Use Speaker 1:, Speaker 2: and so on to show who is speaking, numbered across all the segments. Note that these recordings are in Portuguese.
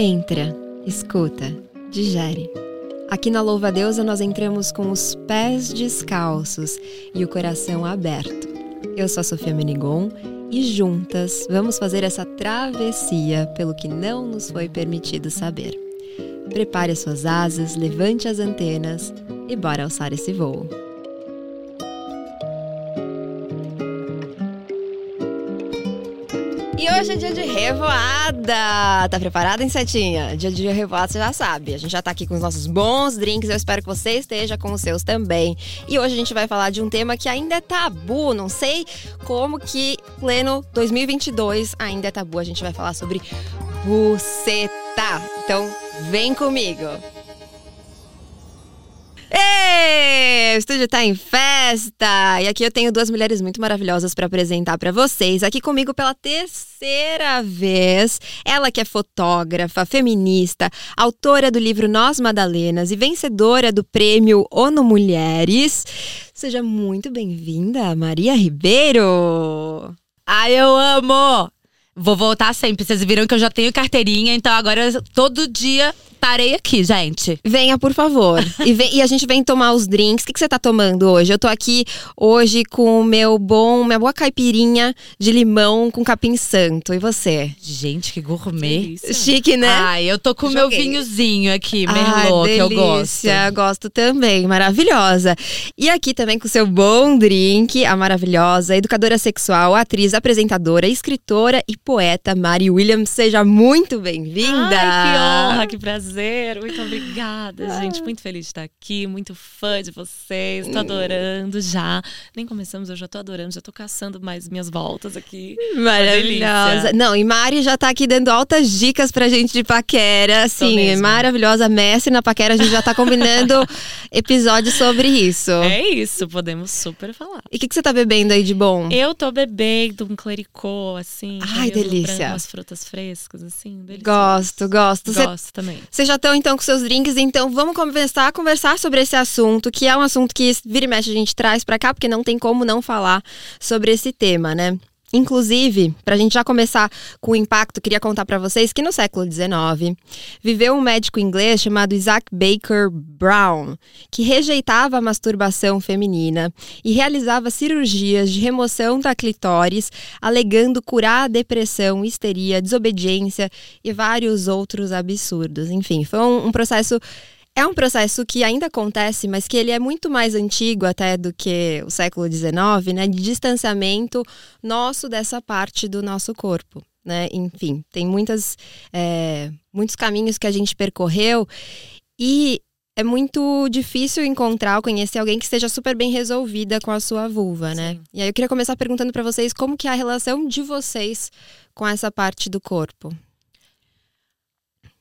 Speaker 1: Entra, escuta, digere. Aqui na Louva Deusa nós entramos com os pés descalços e o coração aberto. Eu sou a Sofia Menigon e juntas vamos fazer essa travessia pelo que não nos foi permitido saber. Prepare as suas asas, levante as antenas e bora alçar esse voo. E hoje é dia de revoada! Tá preparada, Insetinha? Dia de revoada, você já sabe. A gente já tá aqui com os nossos bons drinks, eu espero que você esteja com os seus também. E hoje a gente vai falar de um tema que ainda é tabu, não sei como que pleno 2022 ainda é tabu. A gente vai falar sobre buceta. Então, vem comigo! O estúdio tá em festa! E aqui eu tenho duas mulheres muito maravilhosas para apresentar para vocês. Aqui comigo pela terceira vez, ela que é fotógrafa, feminista, autora do livro Nós Madalenas e vencedora do prêmio ONU Mulheres. Seja muito bem-vinda, Maria Ribeiro!
Speaker 2: Ai, eu amo! Vou voltar sempre. Vocês viram que eu já tenho carteirinha, então agora todo dia estarei aqui, gente.
Speaker 1: Venha, por favor. e, vem, e, a gente vem tomar os drinks. O que, que, você tá tomando hoje? Eu tô aqui hoje com o meu bom, minha boa caipirinha de limão com capim santo. E você?
Speaker 2: Gente, que gourmet.
Speaker 1: Que Chique, né?
Speaker 2: Ai, eu tô com o meu vinhozinho aqui, Merlot, Ai, que eu gosto.
Speaker 1: Gosto também, maravilhosa. E aqui também com o seu bom drink, a maravilhosa educadora sexual, atriz, apresentadora, escritora e poeta Mari Williams. Seja muito bem-vinda.
Speaker 3: Que honra, que prazer. Muito obrigada, gente. Muito feliz de estar aqui, muito fã de vocês. Tô adorando já. Nem começamos, eu já tô adorando, já tô caçando mais minhas voltas aqui.
Speaker 1: Maravilhosa. Não, e Mari já tá aqui dando altas dicas pra gente de paquera. Assim, maravilhosa. Mestre na paquera, a gente já tá combinando episódios sobre isso.
Speaker 3: É isso, podemos super falar.
Speaker 1: E o que, que você tá bebendo aí de bom?
Speaker 3: Eu tô bebendo um clericô, assim.
Speaker 1: Ai, delícia.
Speaker 3: Umas frutas frescas, assim.
Speaker 1: Gosto, gosto.
Speaker 3: Gosto Cê, também.
Speaker 1: Vocês já estão então com seus drinks, então vamos começar a conversar sobre esse assunto, que é um assunto que vira e mexe a gente traz para cá, porque não tem como não falar sobre esse tema, né? Inclusive, para a gente já começar com o impacto, queria contar para vocês que no século XIX viveu um médico inglês chamado Isaac Baker Brown, que rejeitava a masturbação feminina e realizava cirurgias de remoção da clitóris, alegando curar a depressão, histeria, desobediência e vários outros absurdos. Enfim, foi um, um processo é um processo que ainda acontece, mas que ele é muito mais antigo até do que o século XIX, né? De distanciamento nosso dessa parte do nosso corpo. Né? Enfim, tem muitas, é, muitos caminhos que a gente percorreu e é muito difícil encontrar ou conhecer alguém que esteja super bem resolvida com a sua vulva, né? Sim. E aí eu queria começar perguntando para vocês como que é a relação de vocês com essa parte do corpo.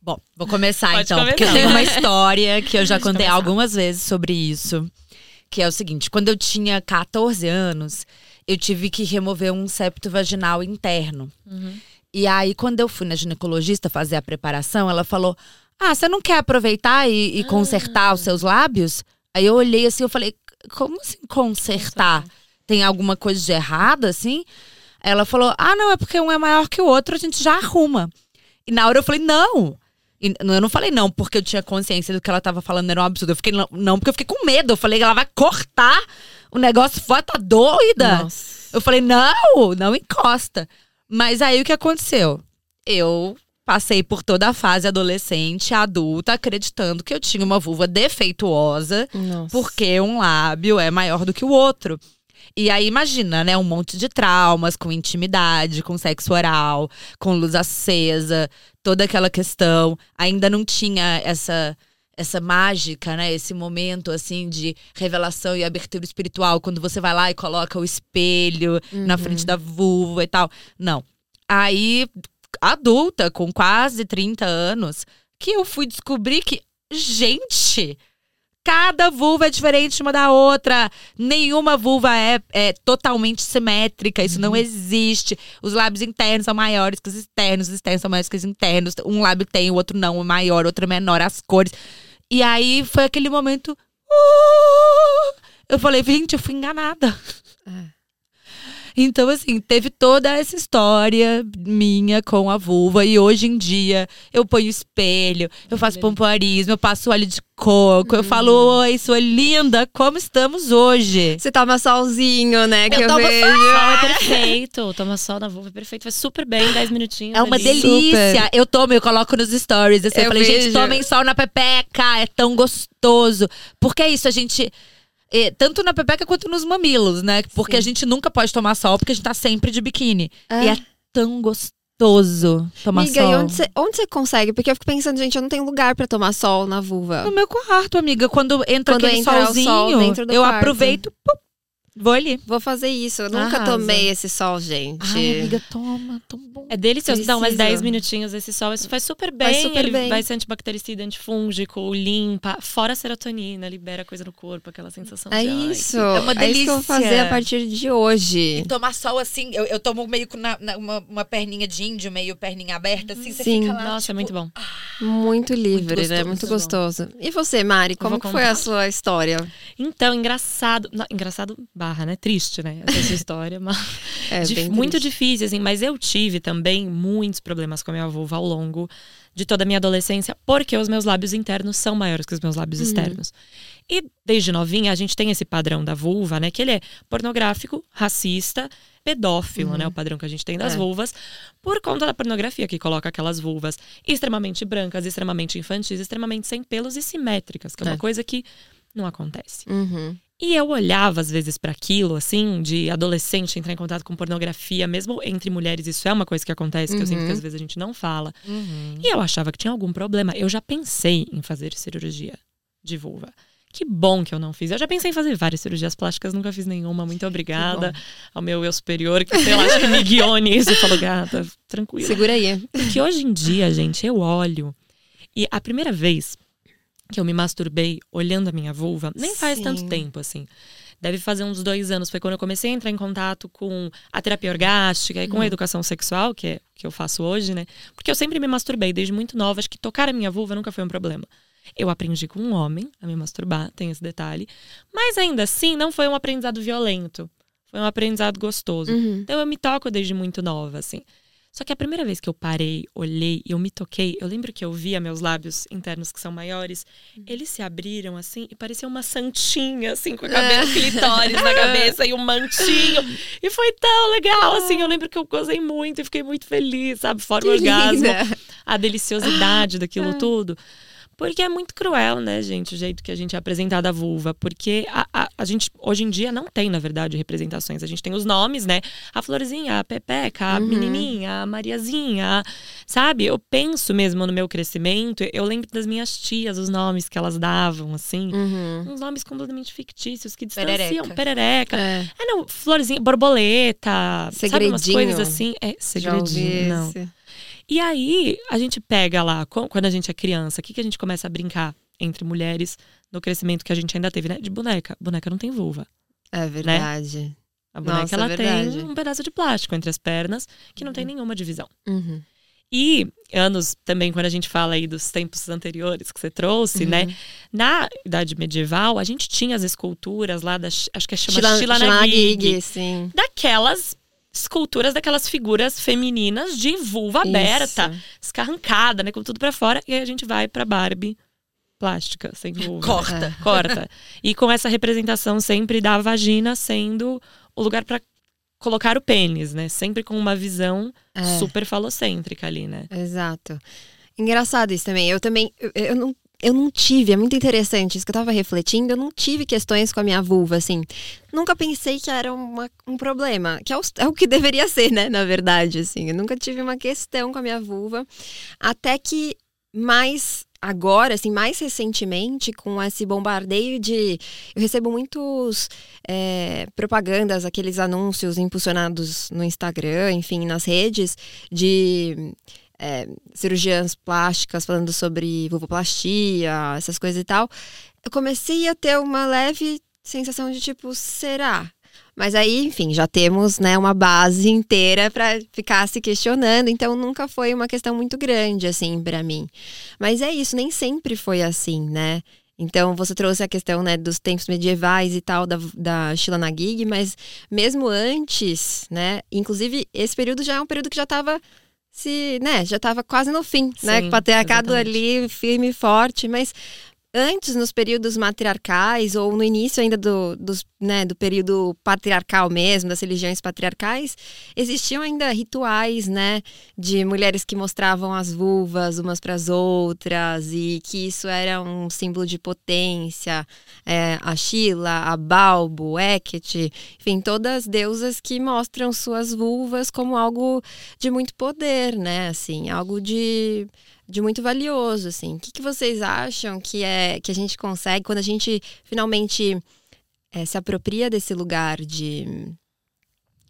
Speaker 2: Bom, vou começar então, começar. porque eu tenho uma história que eu já Pode contei começar. algumas vezes sobre isso. Que é o seguinte: quando eu tinha 14 anos, eu tive que remover um septo vaginal interno. Uhum. E aí, quando eu fui na ginecologista fazer a preparação, ela falou: Ah, você não quer aproveitar e, e consertar os seus lábios? Aí eu olhei assim, eu falei: Como assim consertar? Tem alguma coisa de errado assim? Ela falou: Ah, não, é porque um é maior que o outro, a gente já arruma. E na hora eu falei: Não, e eu não falei não porque eu tinha consciência do que ela tava falando era um absurdo. Eu fiquei não porque eu fiquei com medo. Eu falei ela vai cortar o negócio fora, tá doida. Nossa. Eu falei, não, não encosta. Mas aí o que aconteceu? Eu passei por toda a fase adolescente, adulta, acreditando que eu tinha uma vulva defeituosa, Nossa. porque um lábio é maior do que o outro. E aí imagina, né, um monte de traumas com intimidade, com sexo oral, com luz acesa, toda aquela questão. Ainda não tinha essa essa mágica, né? Esse momento assim de revelação e abertura espiritual, quando você vai lá e coloca o espelho uhum. na frente da vulva e tal. Não. Aí adulta, com quase 30 anos, que eu fui descobrir que gente, Cada vulva é diferente uma da outra. Nenhuma vulva é, é totalmente simétrica. Isso uhum. não existe. Os lábios internos são maiores que os externos. Os externos são maiores que os internos. Um lábio tem, o outro não. Um maior, outro é menor. As cores. E aí foi aquele momento. Uh, eu falei, gente, eu fui enganada. É. Então, assim, teve toda essa história minha com a vulva. E hoje em dia eu ponho espelho, eu faço pompoarismo, eu passo óleo de coco, eu falo:
Speaker 1: Uhum.
Speaker 2: Oi, sua linda, como estamos hoje?
Speaker 1: Você toma solzinho, né? Que eu,
Speaker 2: Eu tomo
Speaker 1: vejo.
Speaker 3: Sol é perfeito. Toma sol na vulva é perfeito. Faz super bem, 10 minutinhos.
Speaker 2: É uma
Speaker 3: ali.
Speaker 2: delícia. Eu tomo, eu coloco nos stories. Assim, eu,
Speaker 1: Eu
Speaker 2: falei, gente,
Speaker 1: vejo.
Speaker 2: tomem sol na pepeca, é tão gostoso. Porque é isso, a gente. É, tanto na pepeca quanto nos mamilos, né? Porque
Speaker 1: Sim.
Speaker 2: a gente nunca pode tomar sol, porque a gente tá sempre de biquíni.
Speaker 1: É.
Speaker 2: E é tão gostoso tomar
Speaker 1: Amiga,
Speaker 2: sol.
Speaker 1: e onde você, consegue? Porque eu fico pensando, gente, eu não tenho lugar pra tomar sol na vulva.
Speaker 2: No meu quarto, amiga. Quando entra
Speaker 1: Quando
Speaker 2: aquele
Speaker 1: entra
Speaker 2: solzinho,
Speaker 1: sol
Speaker 2: eu
Speaker 1: quarto.
Speaker 2: aproveito, pum, vou ali.
Speaker 1: Vou fazer isso. Eu nunca
Speaker 3: Arrasa.
Speaker 1: tomei esse sol, gente.
Speaker 2: Ai, amiga, toma, tão bom.
Speaker 3: É delicioso. Dá umas
Speaker 1: Preciso.
Speaker 3: 10 minutinhos esse sol. Isso faz super bem.
Speaker 1: Faz super
Speaker 3: ele
Speaker 1: bem.
Speaker 3: vai ser antibactericida, antifúngico, limpa. Fora a serotonina, libera coisa no corpo, aquela sensação
Speaker 1: É
Speaker 3: de. ai,
Speaker 1: isso.
Speaker 2: É uma
Speaker 1: É isso que eu vou fazer
Speaker 2: delícia.
Speaker 1: a partir de hoje.
Speaker 2: Tomar sol assim, eu, eu tomo meio com na, na- uma, uma perninha de índio, meio perninha aberta, assim, você
Speaker 1: Sim.
Speaker 2: fica lá.
Speaker 3: Nossa, é
Speaker 2: tipo,
Speaker 3: muito bom.
Speaker 1: Muito livre,
Speaker 2: Muito
Speaker 1: né?
Speaker 2: gostoso.
Speaker 1: Muito gostoso. E você, Mari, como foi a sua história?
Speaker 3: Então, engraçado. Não, engraçado barra, né? Triste, né? Essa história. Mas
Speaker 1: É, bem
Speaker 3: muito difícil, assim, mas eu tive também muitos problemas com a minha vulva ao longo de toda a minha adolescência, porque os meus lábios internos são maiores que os meus lábios
Speaker 1: Uhum.
Speaker 3: externos. E desde novinha a gente tem esse padrão da vulva, né? Que ele é pornográfico, racista, pedófilo, né? O padrão que a gente tem das
Speaker 1: É.
Speaker 3: vulvas, por conta da pornografia que coloca aquelas vulvas extremamente brancas, extremamente infantis, extremamente sem pelos e simétricas, que é,
Speaker 1: É.
Speaker 3: uma coisa que não acontece.
Speaker 1: Uhum.
Speaker 3: E eu olhava às vezes para aquilo, assim, de adolescente entrar em contato com pornografia, mesmo entre mulheres, isso é uma coisa que acontece, que eu sinto
Speaker 1: Uhum.
Speaker 3: que às vezes a gente não fala.
Speaker 2: Uhum.
Speaker 3: E eu achava que tinha algum problema. Eu já pensei em fazer cirurgia de vulva. Que bom que eu não fiz. Eu já pensei em fazer várias cirurgias plásticas, nunca fiz nenhuma. Muito obrigada ao meu eu superior, que sei lá, acho que me guiou nisso e falou, gata, tranquila.
Speaker 1: Segura aí.
Speaker 3: Porque hoje em dia, gente, eu olho. E a primeira vez que eu me masturbei olhando a minha vulva, nem faz
Speaker 1: Sim.
Speaker 3: tanto tempo, assim. Deve fazer uns dois anos. Foi quando eu comecei a entrar em contato com a terapia orgástica e com a educação sexual, que é que eu faço hoje, né? Porque eu sempre me masturbei desde muito nova. Acho que tocar a minha vulva nunca foi um problema. Eu aprendi com um homem a me masturbar, tem esse detalhe. Mas ainda assim, não foi um aprendizado violento. Foi um aprendizado gostoso.
Speaker 1: Uhum.
Speaker 3: Então eu me toco desde muito nova, assim. Só que a primeira vez que eu parei, olhei e eu me toquei, eu lembro que eu via meus lábios internos que são maiores, eles se abriram assim e parecia uma santinha, assim, com a cabelo clitóris na cabeça e um mantinho. E foi tão legal, assim. Eu lembro que eu gozei muito e fiquei muito feliz, sabe? Fora o
Speaker 1: Que
Speaker 3: orgasmo,
Speaker 1: linda.
Speaker 3: a deliciosidade daquilo tudo. Porque é muito cruel, né, gente, o jeito que a gente é apresentada a vulva. Porque a, a, a gente, hoje em dia, não tem, na verdade, representações. A gente tem os nomes, né? A Florzinha, a Pepeca, a
Speaker 1: Uhum.
Speaker 3: Menininha, a Mariazinha, sabe? Eu penso mesmo no meu crescimento, eu lembro das minhas tias, os nomes que elas davam, assim.
Speaker 1: Uhum.
Speaker 3: Uns nomes completamente fictícios, que distanciam.
Speaker 2: Perereca.
Speaker 3: Perereca.
Speaker 1: É,
Speaker 3: É, não, florzinha, borboleta, sabe umas
Speaker 1: Segredinho.
Speaker 3: coisas assim? É, segredinho, não.
Speaker 1: esse.
Speaker 3: E aí, a gente pega lá, quando a gente é criança, o que, que a gente começa a brincar entre mulheres no crescimento que a gente ainda teve, né? De boneca. Boneca não tem vulva.
Speaker 1: É verdade.
Speaker 3: A boneca,
Speaker 1: Nossa,
Speaker 3: ela
Speaker 1: verdade.
Speaker 3: tem um pedaço de plástico entre as pernas, que não tem nenhuma divisão.
Speaker 1: Uhum.
Speaker 3: E anos também, quando a gente fala aí dos tempos anteriores que você trouxe,
Speaker 1: Uhum.
Speaker 3: né? Na Idade Medieval, a gente tinha as esculturas lá da. Acho que é chama
Speaker 1: Shila-
Speaker 3: Shilanagig.
Speaker 1: Shilanagig, sim.
Speaker 3: Daquelas esculturas daquelas figuras femininas de vulva aberta,
Speaker 1: Isso.
Speaker 3: escarrancada, né? Com tudo pra fora. E aí a gente vai pra Barbie plástica, sem vulva.
Speaker 2: Corta.
Speaker 3: Corta. E com essa representação sempre da vagina sendo o lugar pra colocar o pênis, né? Sempre com uma visão
Speaker 1: É.
Speaker 3: super falocêntrica ali, né?
Speaker 1: Exato. Engraçado isso também. Eu também. Eu, eu não. Eu não tive, é muito interessante isso que eu tava refletindo. Eu não tive questões com a minha vulva, assim. Nunca pensei que era uma- um problema. Que é o, é o que deveria ser, né? Na verdade, assim. Eu nunca tive uma questão com a minha vulva. Até que mais agora, assim, mais recentemente, com esse bombardeio de. Eu recebo muitos é, propagandas, aqueles anúncios impulsionados no Instagram, enfim, nas redes, de é, cirurgiãs plásticas falando sobre vulvoplastia, essas coisas e tal. Eu comecei a ter uma leve sensação de tipo, será? Mas aí, enfim, já temos né, uma base inteira para ficar se questionando, então nunca foi uma questão muito grande, assim, para mim. Mas é isso, nem sempre foi assim, né? Então, você trouxe a questão né, dos tempos medievais e tal, da, da Sheila Nagig, mas mesmo antes, né? Inclusive, esse período já é um período que já estava se, né, já estava quase no fim, né, Sim, né? O patriarcado exatamente. ali firme e forte, mas antes, nos períodos matriarcais, ou no início ainda do, né, do período patriarcal mesmo, das religiões patriarcais, existiam ainda rituais, né, de mulheres que mostravam as vulvas umas para as outras, e que isso era um símbolo de potência. É, a Shila, a Balbo, Hecate, enfim, todas deusas que mostram suas vulvas como algo de muito poder, né, assim, algo de de muito valioso, assim. O que, que vocês acham que é que a gente consegue quando a gente finalmente é, se apropria desse lugar de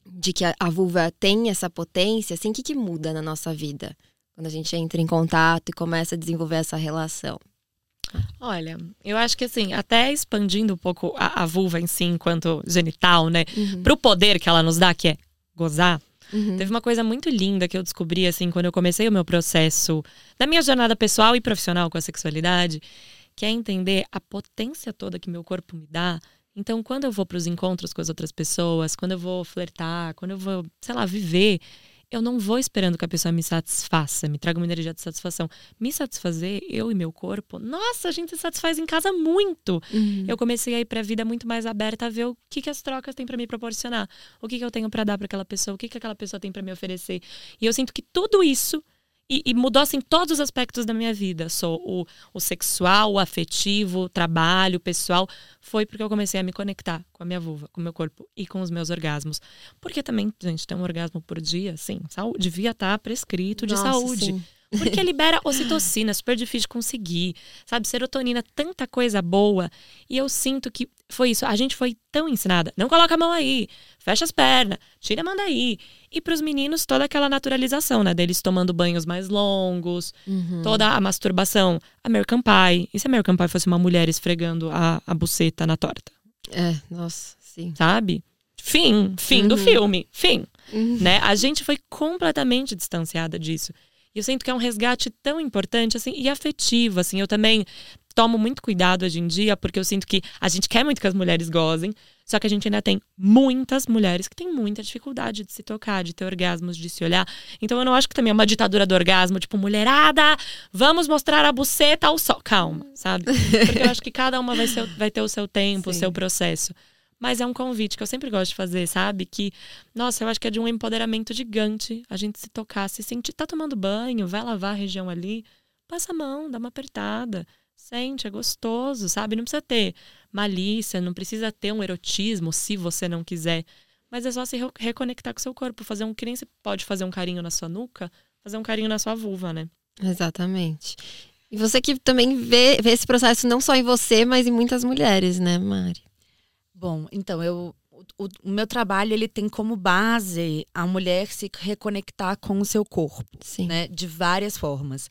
Speaker 1: de que a, a, vulva tem essa potência, assim, o que, que muda na nossa vida quando a gente entra em contato e começa a desenvolver essa relação?
Speaker 3: Olha, eu acho que assim, até expandindo um pouco a, a vulva em si enquanto genital, né, uhum. para o poder que ela nos dá, que é gozar, Uhum. Teve uma coisa muito linda que eu descobri, assim, quando eu comecei o meu processo da minha jornada pessoal e profissional com a sexualidade, que é entender a potência toda que meu corpo me dá. Então, quando eu vou para os encontros com as outras pessoas, quando eu vou flertar, quando eu vou, sei lá, viver, eu não vou esperando que a pessoa me satisfaça, me traga uma energia de satisfação. Me satisfazer, eu e meu corpo, nossa, a gente se satisfaz em casa muito. Uhum. Eu comecei a ir para a vida muito mais aberta a ver o que, que as trocas têm para me proporcionar, o que, que eu tenho para dar para aquela pessoa, o que, que aquela pessoa tem para me oferecer. E eu sinto que tudo isso e, e, mudou assim todos os aspectos da minha vida. Sou o, o sexual, o afetivo, o trabalho, o pessoal. Foi porque eu comecei a me conectar com a minha vulva, com o meu corpo e com os meus orgasmos. Porque também, gente, ter um orgasmo por dia, sim, saúde, devia estar tá prescrito de Nossa, saúde. Sim. Porque libera ocitocina, super difícil de conseguir, sabe? Serotonina, tanta coisa boa. E eu sinto que foi isso. A gente foi tão ensinada. Não coloca a mão aí, fecha as pernas, tira a mão daí. E para os meninos, toda aquela naturalização, né? Deles tomando banhos mais longos, uhum. toda a masturbação. American Pie. E se American Pie fosse uma mulher esfregando a, a buceta na torta?
Speaker 1: É, nossa, sim.
Speaker 3: Sabe? Fim, fim uhum. do filme, fim. Uhum. Né? A gente foi completamente distanciada disso. Eu sinto que é um resgate tão importante, assim, e afetivo, assim. Eu também tomo muito cuidado hoje em dia, porque eu sinto que a gente quer muito que as mulheres gozem, só que a gente ainda tem muitas mulheres que têm muita dificuldade de se tocar, de ter orgasmos, de se olhar. Então eu não acho que também é uma ditadura do orgasmo, tipo, mulherada, vamos mostrar a buceta ao sol. Calma, sabe? Porque eu acho que cada uma vai, ser, vai ter o seu tempo, Sim. o seu processo. Mas é um convite que eu sempre gosto de fazer, sabe? Que, nossa, eu acho que é de um empoderamento gigante a gente se tocar, se sentir. Tá tomando banho, vai lavar a região ali, passa a mão, dá uma apertada. Sente, é gostoso, sabe? Não precisa ter malícia, não precisa ter um erotismo se você não quiser. Mas é só se reconectar com o seu corpo. Fazer um. Que nem você pode fazer um carinho na sua nuca, fazer um carinho na sua vulva, né?
Speaker 1: Exatamente. E você que também vê, vê esse processo não só em você, mas em muitas mulheres, né, Mari?
Speaker 2: Bom, então eu o, o, meu trabalho ele tem como base a mulher se reconectar com o seu corpo, Sim. né, de várias formas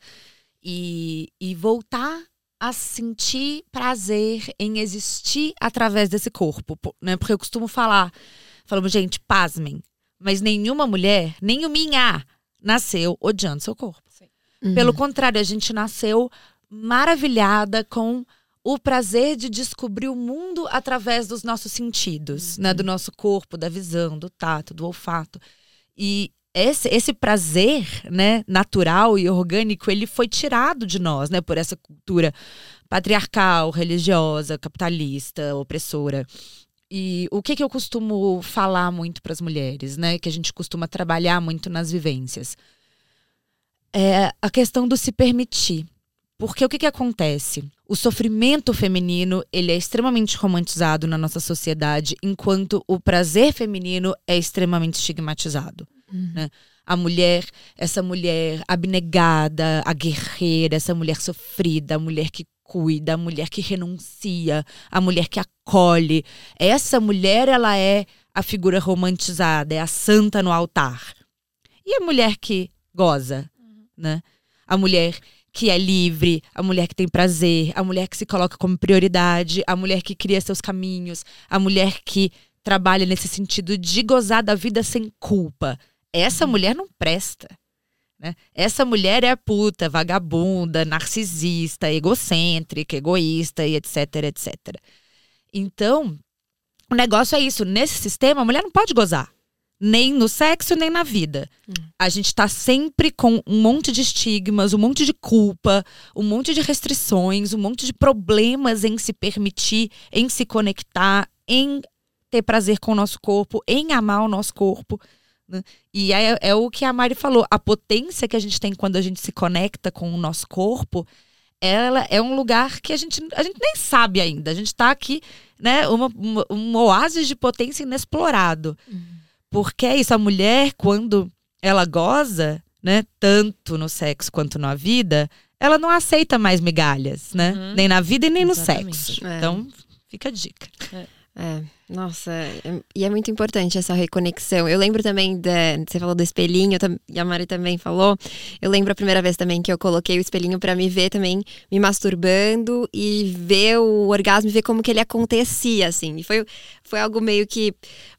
Speaker 2: e, e voltar a sentir prazer em existir através desse corpo, né? Porque eu costumo falar, falamos gente, pasmem, mas nenhuma mulher, nem o minha, nasceu odiando seu corpo. Uhum. Pelo contrário, a gente nasceu maravilhada com o prazer de descobrir o mundo através dos nossos sentidos, uhum. né? Do nosso corpo, da visão, do tato, do olfato. E esse, esse prazer, né, natural e orgânico, ele foi tirado de nós, né, por essa cultura patriarcal, religiosa, capitalista, opressora. E o que, que eu costumo falar muito para as mulheres, né, que a gente costuma trabalhar muito nas vivências? É a questão do se permitir. Porque o que, que acontece? O sofrimento feminino ele é extremamente romantizado na nossa sociedade, enquanto o prazer feminino é extremamente estigmatizado. Uhum. Né? A mulher, essa mulher abnegada, a guerreira, essa mulher sofrida, a mulher que cuida, a mulher que renuncia, a mulher que acolhe. Essa mulher, ela é a figura romantizada, é a santa no altar. E a mulher que goza, uhum. né? A mulher que é livre, a mulher que tem prazer, a mulher que se coloca como prioridade, a mulher que cria seus caminhos, a mulher que trabalha nesse sentido de gozar da vida sem culpa. Essa uhum. mulher não presta. Né? Essa mulher é puta, vagabunda, narcisista, egocêntrica, egoísta e etc, etc. Então, o negócio é isso. Nesse sistema, a mulher não pode gozar. Nem no sexo, nem na vida. Hum. A gente tá sempre com um monte de estigmas, um monte de culpa, um monte de restrições, um monte de problemas em se permitir, em se conectar, em ter prazer com o nosso corpo, em amar o nosso corpo. Né? E é, é o que a Mari falou. A potência que a gente tem quando a gente se conecta com o nosso corpo ela é um lugar que a gente, a gente nem sabe ainda. A gente está aqui, né, uma, uma, um oásis de potência inexplorado. Uhum. Porque é isso, a mulher, quando ela goza, né, tanto no sexo quanto na vida, ela não aceita mais migalhas, né? Uhum. Nem na vida e nem Exatamente. no sexo. É. Então, fica a dica.
Speaker 1: É. É, nossa, é, e é muito importante essa reconexão. Eu lembro também, de, você falou do espelhinho, e a Mari também falou. Eu lembro a primeira vez também que eu coloquei o espelhinho para me ver também, me masturbando e ver o orgasmo, ver como que ele acontecia, assim. E foi, foi algo meio que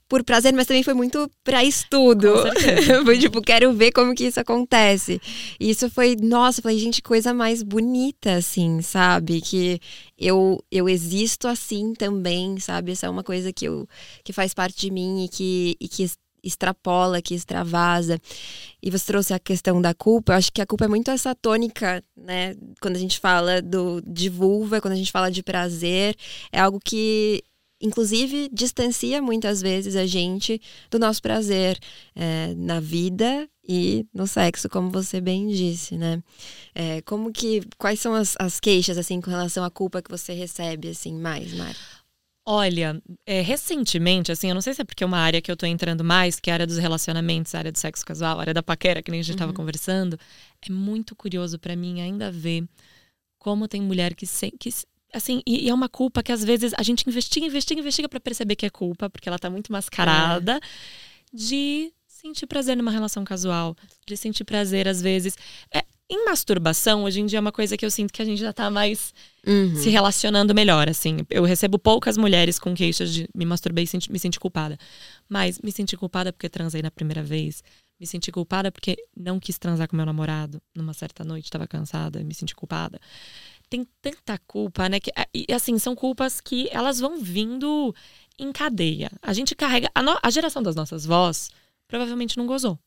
Speaker 1: por prazer, mas também foi muito para estudo. foi tipo, quero ver como que isso acontece. E isso foi, nossa, falei, gente, coisa mais bonita, assim, sabe? Que eu, eu existo assim também, sabe? Essa é uma coisa que, eu, que faz parte de mim e que, e que extrapola, que extravasa. E você trouxe a questão da culpa. Eu acho que a culpa é muito essa tônica, né? Quando a gente fala do, de vulva, quando a gente fala de prazer, é algo que inclusive distancia muitas vezes a gente do nosso prazer é, na vida e no sexo, como você bem disse, né? É, como que quais são as, as, queixas assim com relação à culpa que você recebe assim mais, Mari?
Speaker 3: Olha, é, recentemente, assim, eu não sei se é porque é uma área que eu tô entrando mais, que é a área dos relacionamentos, a área do sexo casual, a área da paquera, que nem a gente uhum. tava conversando, é muito curioso para mim ainda ver como tem mulher que, se, que assim, e, e, é uma culpa que às vezes a gente investiga, investiga, investiga para perceber que é culpa, porque ela tá muito mascarada, é. de sentir prazer numa relação casual, de sentir prazer às vezes. É, em masturbação, hoje em dia é uma coisa que eu sinto que a gente já tá mais uhum. se relacionando melhor, assim. Eu recebo poucas mulheres com queixas de me masturbei e senti, me senti culpada. Mas me senti culpada porque transei na primeira vez. Me senti culpada porque não quis transar com meu namorado numa certa noite, estava cansada, me senti culpada tem tanta culpa, né? Que, e assim, são culpas que elas vão vindo em cadeia. A gente carrega. A, no, a geração das nossas vós provavelmente não gozou.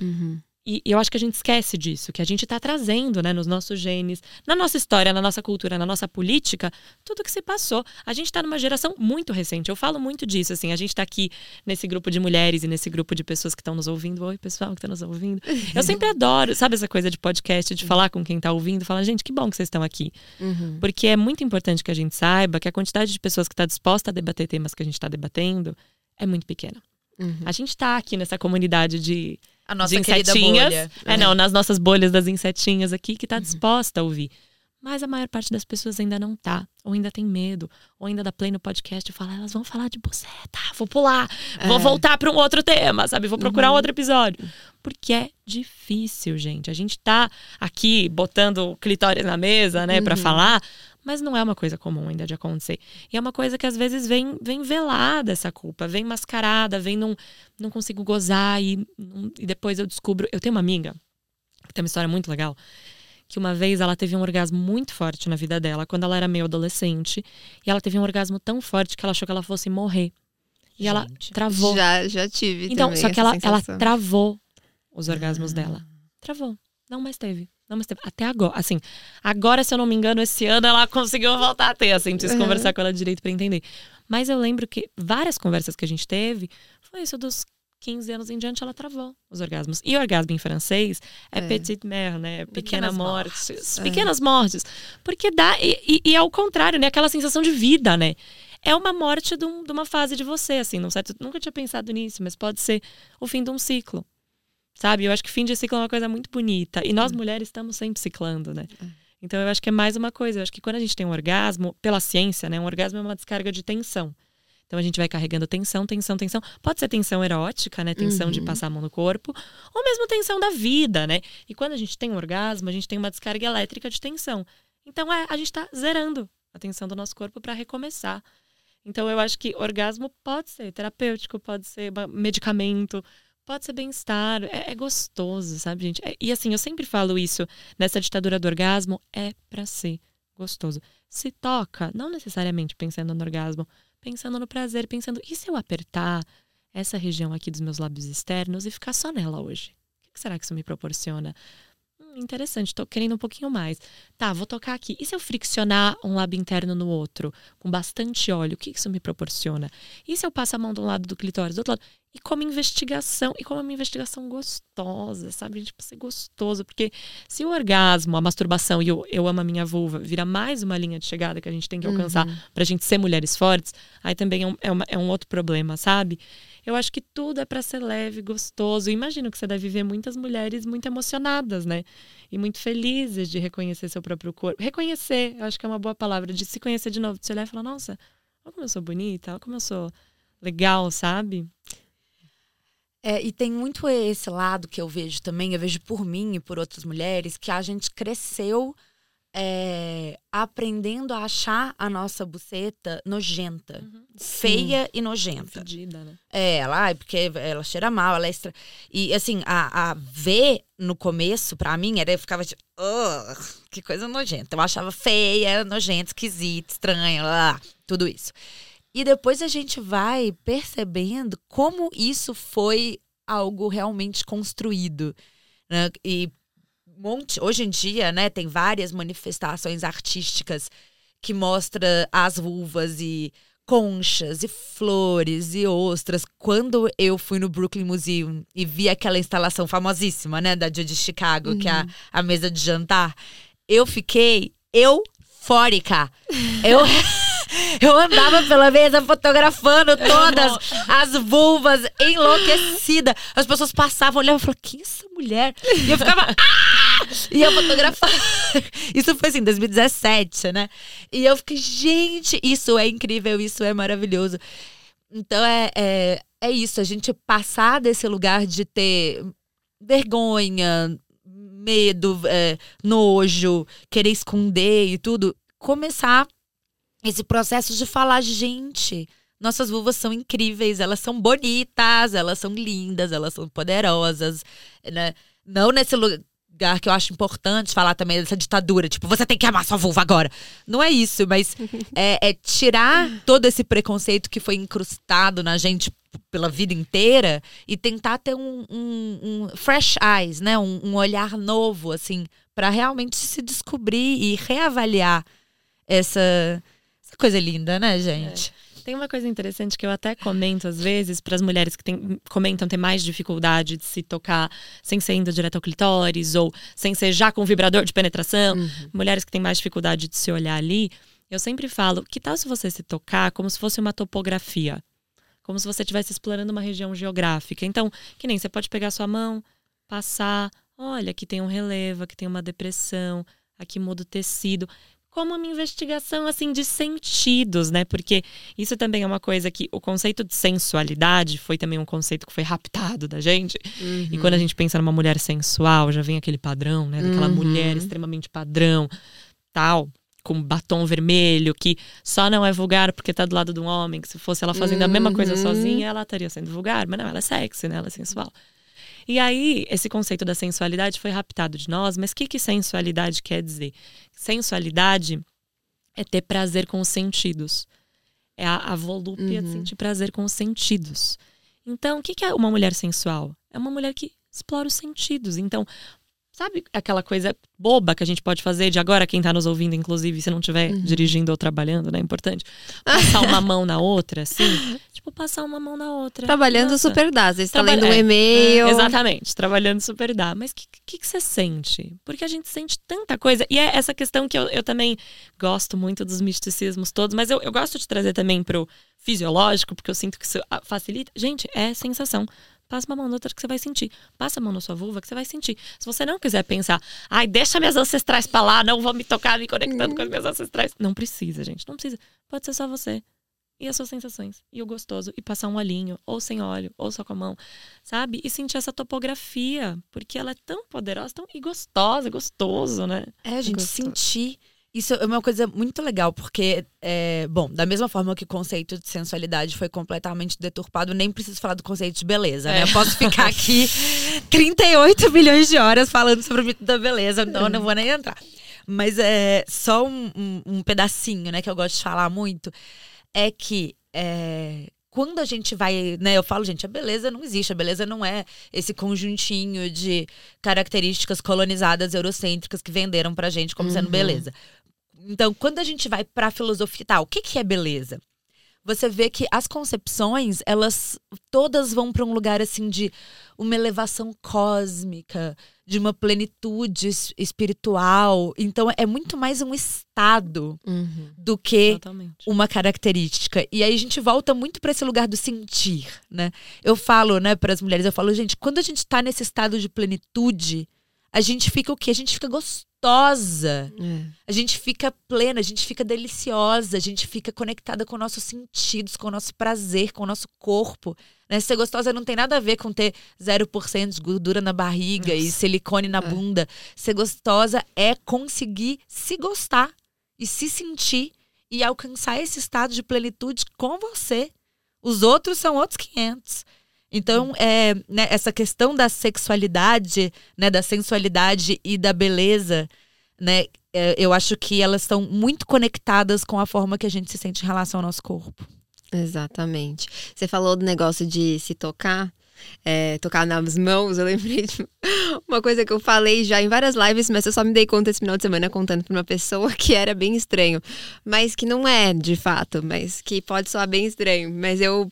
Speaker 3: Uhum. E, e, eu acho que a gente esquece disso, que a gente está trazendo né, nos nossos genes, na nossa história, na nossa cultura, na nossa política, tudo que se passou. A gente está numa geração muito recente. Eu falo muito disso, assim. A gente está aqui nesse grupo de mulheres e nesse grupo de pessoas que estão nos ouvindo. Oi, pessoal que está nos ouvindo. Eu sempre adoro, sabe essa coisa de podcast, de falar com quem está ouvindo, falar, gente, que bom que vocês estão aqui. Uhum. Porque é muito importante que a gente saiba que a quantidade de pessoas que está disposta a debater temas que a gente está debatendo é muito pequena. Uhum. A gente está aqui nessa comunidade de
Speaker 2: a nossa de insetinhas. Bolha.
Speaker 3: É, não, nas nossas bolhas das insetinhas aqui, que está uhum. disposta a ouvir. Mas a maior parte das pessoas ainda não tá, ou ainda tem medo, ou ainda dá play no podcast e fala, elas vão falar de buceta, vou pular, é. vou voltar para um outro tema, sabe? Vou procurar uhum. um outro episódio. Porque é difícil, gente. A gente tá aqui botando clitóris na mesa, né, uhum. para falar, mas não é uma coisa comum ainda de acontecer. E é uma coisa que às vezes vem, vem velada essa culpa, vem mascarada, vem não, não consigo gozar e, e depois eu descubro. Eu tenho uma amiga que tem uma história muito legal que uma vez ela teve um orgasmo muito forte na vida dela, quando ela era meio adolescente, e ela teve um orgasmo tão forte que ela achou que ela fosse morrer. E Gente. ela travou.
Speaker 1: Já, já tive.
Speaker 3: Então, só que ela, ela travou os orgasmos ah. dela. Travou. Não mais teve. Não, mas teve. Até agora. Assim, agora, se eu não me engano, esse ano ela conseguiu voltar a ter, assim, preciso uhum. conversar com ela direito para entender. Mas eu lembro que várias conversas que a gente teve, foi isso dos 15 anos em diante, ela travou os orgasmos. E orgasmo em francês é, é. petite mère, né? Pequena pequenas morte. Mortes. É. Pequenas mortes. Porque dá. E, e, e, é o contrário, né? Aquela sensação de vida, né? É uma morte de, um, de uma fase de você, assim, não certo? Nunca tinha pensado nisso, mas pode ser o fim de um ciclo. Sabe? Eu acho que fim de ciclo é uma coisa muito bonita. E nós, é. mulheres, estamos sempre ciclando, né? É. Então, eu acho que é mais uma coisa. Eu acho que quando a gente tem um orgasmo, pela ciência, né? Um orgasmo é uma descarga de tensão. Então, a gente vai carregando tensão, tensão, tensão. Pode ser tensão erótica, né? Tensão uhum. de passar a mão no corpo. Ou mesmo tensão da vida, né? E quando a gente tem um orgasmo, a gente tem uma descarga elétrica de tensão. Então, é, a gente está zerando a tensão do nosso corpo para recomeçar. Então, eu acho que orgasmo pode ser terapêutico, pode ser medicamento, pode ser bem-estar, é, é, gostoso, sabe, gente? É, e assim, eu sempre falo isso nessa ditadura do orgasmo, é para ser gostoso. Se toca, não necessariamente pensando no orgasmo, pensando no prazer, pensando, e se eu apertar essa região aqui dos meus lábios externos e ficar só nela hoje? O que será que isso me proporciona? Hum, interessante, tô querendo um pouquinho mais. Tá, vou tocar aqui. E se eu friccionar um lábio interno no outro, com bastante óleo, o que isso me proporciona? E se eu passo a mão de um lado do clitóris, do outro lado? E como investigação, e como uma investigação gostosa, sabe? A gente precisa ser gostoso, porque se o orgasmo, a masturbação e o eu amo a minha vulva vira mais uma linha de chegada que a gente tem que alcançar uhum. pra gente ser mulheres fortes, aí também é um, é, uma, é um outro problema, sabe? Eu acho que tudo é para ser leve, gostoso. Imagino que você deve ver muitas mulheres muito emocionadas, né? E muito felizes de reconhecer seu próprio corpo. Reconhecer, eu acho que é uma boa palavra, de se conhecer de novo, de se olhar e falar, nossa, olha como eu sou bonita, olha como eu sou legal, sabe?
Speaker 2: É, e tem muito esse lado que eu vejo também, eu vejo por mim e por outras mulheres, que a gente cresceu é, aprendendo a achar a nossa buceta nojenta. Uhum. Feia Sim. e nojenta.
Speaker 3: Fedida, né?
Speaker 2: É, ela, porque ela cheira mal, ela é extra... E assim, a, a ver no começo, pra mim, era, eu ficava tipo, oh, que coisa nojenta. Eu achava feia, nojenta, esquisita, estranha, lá, tudo isso. E depois a gente vai percebendo como isso foi algo realmente construído. Né? E monte, hoje em dia, né, tem várias manifestações artísticas que mostra as vulvas e conchas e flores e ostras. Quando eu fui no Brooklyn Museum e vi aquela instalação famosíssima, né, da Judy Chicago, uhum. que é a, uhum. a mesa de jantar, eu fiquei eufórica. Eu Eu andava pela mesa fotografando todas as vulvas enlouquecida. As pessoas passavam, olhavam e falavam, quem é essa mulher? E eu ficava, ah! E eu fotografava. Isso foi assim, em 2017, né? E eu fiquei, gente, isso é incrível, isso é maravilhoso. Então é, é, é isso, a gente passar desse lugar de ter vergonha, medo, é, nojo, querer esconder e tudo, começar esse processo de falar, gente, nossas vulvas são incríveis, elas são bonitas, elas são lindas, elas são poderosas, né? Não nesse lugar que eu acho importante falar também dessa ditadura, tipo, você tem que amar sua vulva agora. Não é isso, mas é, é tirar todo esse preconceito que foi incrustado na gente pela vida inteira e tentar ter um, um, um fresh eyes, né? Um, um olhar novo, assim, para realmente se descobrir e reavaliar essa coisa linda, né, gente?
Speaker 3: É. Tem uma coisa interessante que eu até comento às vezes para as mulheres que tem, comentam ter mais dificuldade de se tocar sem ser indo direto ao clitóris ou sem ser já com vibrador de penetração, uhum. mulheres que têm mais dificuldade de se olhar ali. Eu sempre falo, que tal se você se tocar como se fosse uma topografia? Como se você estivesse explorando uma região geográfica. Então, que nem você pode pegar sua mão, passar, olha, aqui tem um relevo, aqui tem uma depressão, aqui muda o tecido como uma investigação assim de sentidos, né? Porque isso também é uma coisa que o conceito de sensualidade foi também um conceito que foi raptado da gente. Uhum. E quando a gente pensa numa mulher sensual, já vem aquele padrão, né? Daquela uhum. mulher extremamente padrão, tal, com batom vermelho, que só não é vulgar porque tá do lado de um homem, que se fosse ela fazendo uhum. a mesma coisa uhum. sozinha, ela estaria sendo vulgar, mas não, ela é sexy, né? Ela é sensual. E aí, esse conceito da sensualidade foi raptado de nós, mas o que, que sensualidade quer dizer? Sensualidade é ter prazer com os sentidos. É a, a volúpia uhum. de sentir prazer com os sentidos. Então, o que, que é uma mulher sensual? É uma mulher que explora os sentidos. Então, Sabe aquela coisa boba que a gente pode fazer de agora, quem tá nos ouvindo, inclusive, se não estiver uhum. dirigindo ou trabalhando, né? É importante. Passar uma mão na outra, assim. Tipo, passar uma mão na outra.
Speaker 1: Trabalhando Nossa. super dá. Você está lendo um e-mail.
Speaker 3: É, exatamente, trabalhando super dá. Mas o que, que, que, você sente? Porque a gente sente tanta coisa. E é essa questão que eu, eu também gosto muito dos misticismos todos, mas eu, eu gosto de trazer também pro fisiológico, porque eu sinto que isso facilita. Gente, é sensação. Passa uma mão na outra que você vai sentir. Passa a mão na sua vulva que você vai sentir. Se você não quiser pensar, ai, deixa minhas ancestrais pra lá, não vou me tocar me conectando com as minhas ancestrais. Não precisa, gente. Não precisa. Pode ser só você. E as suas sensações. E o gostoso. E passar um olhinho, ou sem óleo, ou só com a mão. Sabe? E sentir essa topografia. Porque ela é tão poderosa tão... e gostosa, gostoso, né?
Speaker 2: É, gente, gostoso. sentir Isso é uma coisa muito legal, porque, é, bom, da mesma forma que o conceito de sensualidade foi completamente deturpado, nem preciso falar do conceito de beleza, né? Eu posso ficar aqui 38 milhões de horas falando sobre o mito da beleza, então eu não vou nem entrar. Mas é só um, um, um pedacinho, né, que eu gosto de falar muito, é que é, quando a gente vai, né, eu falo, gente, a beleza não existe, a beleza não é esse conjuntinho de características colonizadas eurocêntricas que venderam pra gente como uhum. sendo beleza. Então, quando a gente vai para a filosofia, tá, o que, que é beleza? Você vê que as concepções, elas todas vão para um lugar assim de uma elevação cósmica, de uma plenitude espiritual. Então é muito mais um estado uhum. do que Exatamente. uma característica. E aí a gente volta muito para esse lugar do sentir, né? Eu falo, né, para as mulheres, eu falo, gente, quando a gente está nesse estado de plenitude, a gente fica o quê? A gente fica gostosa. É. A gente fica plena, a gente fica deliciosa, a gente fica conectada com nossos sentidos, com o nosso prazer, com o nosso corpo. Né? Ser gostosa não tem nada a ver com ter 0% de gordura na barriga Nossa. e silicone na é. bunda. Ser gostosa é conseguir se gostar e se sentir e alcançar esse estado de plenitude com você. Os outros são outros 500. Então, é, né, essa questão da sexualidade, né, da sensualidade e da beleza, né, é, eu acho que elas estão muito conectadas com a forma que a gente se sente em relação ao nosso corpo.
Speaker 1: Exatamente. Você falou do negócio de se tocar é, tocar nas mãos, eu lembrei de uma coisa que eu falei já em várias lives, mas eu só me dei conta esse final de semana contando para uma pessoa que era bem estranho, mas que não é de fato, mas que pode soar bem estranho. Mas eu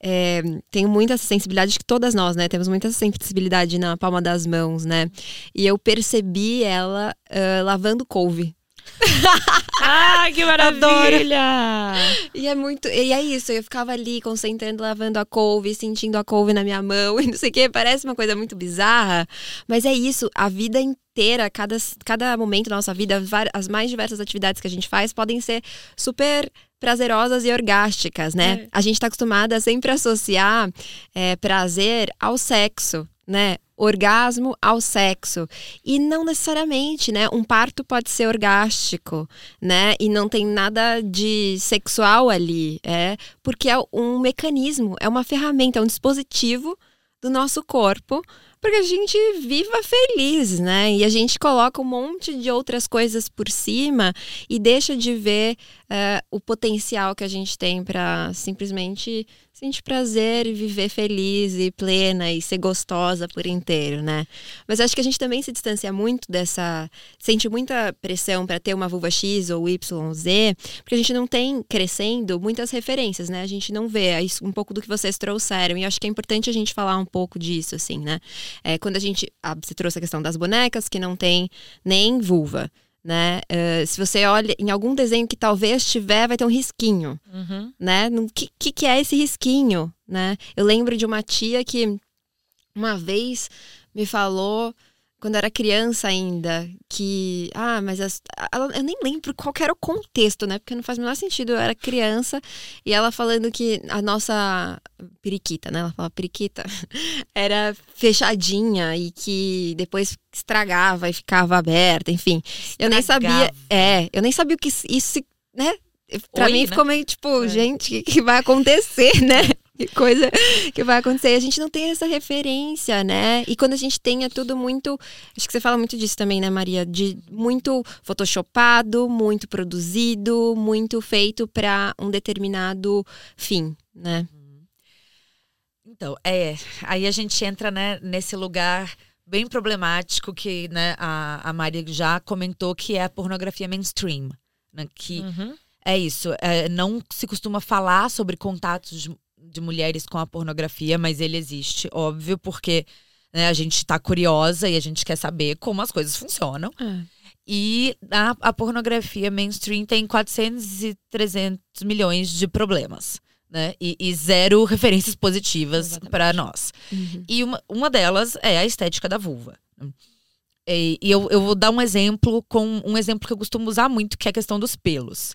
Speaker 1: é, tenho muita sensibilidade, que todas nós, né, temos muita sensibilidade na palma das mãos, né? E eu percebi ela uh, lavando couve.
Speaker 3: ah, que maravilha!
Speaker 1: E é muito. E é isso, eu ficava ali concentrando, lavando a couve, sentindo a couve na minha mão e não sei o que. Parece uma coisa muito bizarra, mas é isso, a vida inteira, cada, cada momento da nossa vida, as mais diversas atividades que a gente faz podem ser super prazerosas e orgásticas, né? É. A gente está acostumada a sempre associar é, prazer ao sexo, né? orgasmo ao sexo. E não necessariamente, né? Um parto pode ser orgástico, né? E não tem nada de sexual ali, é porque é um mecanismo, é uma ferramenta, é um dispositivo do nosso corpo para que a gente viva feliz, né? E a gente coloca um monte de outras coisas por cima e deixa de ver uh, o potencial que a gente tem para simplesmente sentir prazer e viver feliz e plena e ser gostosa por inteiro, né? Mas acho que a gente também se distancia muito dessa. sente muita pressão para ter uma vulva X ou Y, Z, porque a gente não tem crescendo muitas referências, né? A gente não vê é um pouco do que vocês trouxeram. E acho que é importante a gente falar um pouco disso, assim, né? É, quando a gente. Ah, você trouxe a questão das bonecas que não tem nem vulva né? Uh, se você olha em algum desenho que talvez tiver, vai ter um risquinho, uhum. né? O que, que, que é esse risquinho, né? Eu lembro de uma tia que uma vez me falou quando era criança ainda, que. Ah, mas as, ela, eu nem lembro qual era o contexto, né? Porque não faz o menor sentido. Eu era criança e ela falando que a nossa periquita, né? Ela fala periquita, era fechadinha e que depois estragava e ficava aberta, enfim. Estragava. Eu nem sabia. É, eu nem sabia o que isso, né? Pra Oi, mim né? ficou meio tipo, é. gente, o que, que vai acontecer, né? Que coisa que vai acontecer. A gente não tem essa referência, né? E quando a gente tem é tudo muito. Acho que você fala muito disso também, né, Maria? De muito photoshopado, muito produzido, muito feito para um determinado fim, né?
Speaker 2: Então, é. Aí a gente entra né, nesse lugar bem problemático que né, a, a Maria já comentou, que é a pornografia mainstream. Né, que uhum. é isso. É, não se costuma falar sobre contatos de mulheres com a pornografia, mas ele existe, óbvio, porque né, a gente está curiosa e a gente quer saber como as coisas funcionam. É. E a, a, pornografia mainstream tem 400 e 300 milhões de problemas. Né? E, e zero referências positivas para nós. Uhum. E uma, uma delas é a estética da vulva. E, e eu, eu vou dar um exemplo com um exemplo que eu costumo usar muito, que é a questão dos pelos.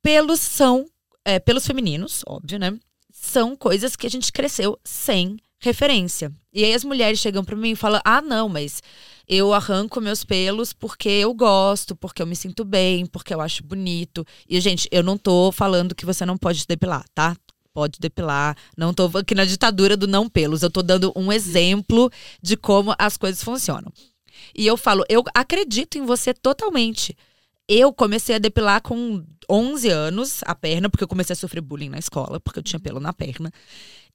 Speaker 2: Pelos são é, pelos femininos, óbvio, né? São coisas que a gente cresceu sem referência. E aí as mulheres chegam para mim e falam: ah, não, mas eu arranco meus pelos porque eu gosto, porque eu me sinto bem, porque eu acho bonito. E, gente, eu não tô falando que você não pode depilar, tá? Pode depilar. Não tô aqui na ditadura do não pelos. Eu tô dando um exemplo de como as coisas funcionam. E eu falo, eu acredito em você totalmente. Eu comecei a depilar com 11 anos a perna, porque eu comecei a sofrer bullying na escola, porque eu tinha pelo na perna.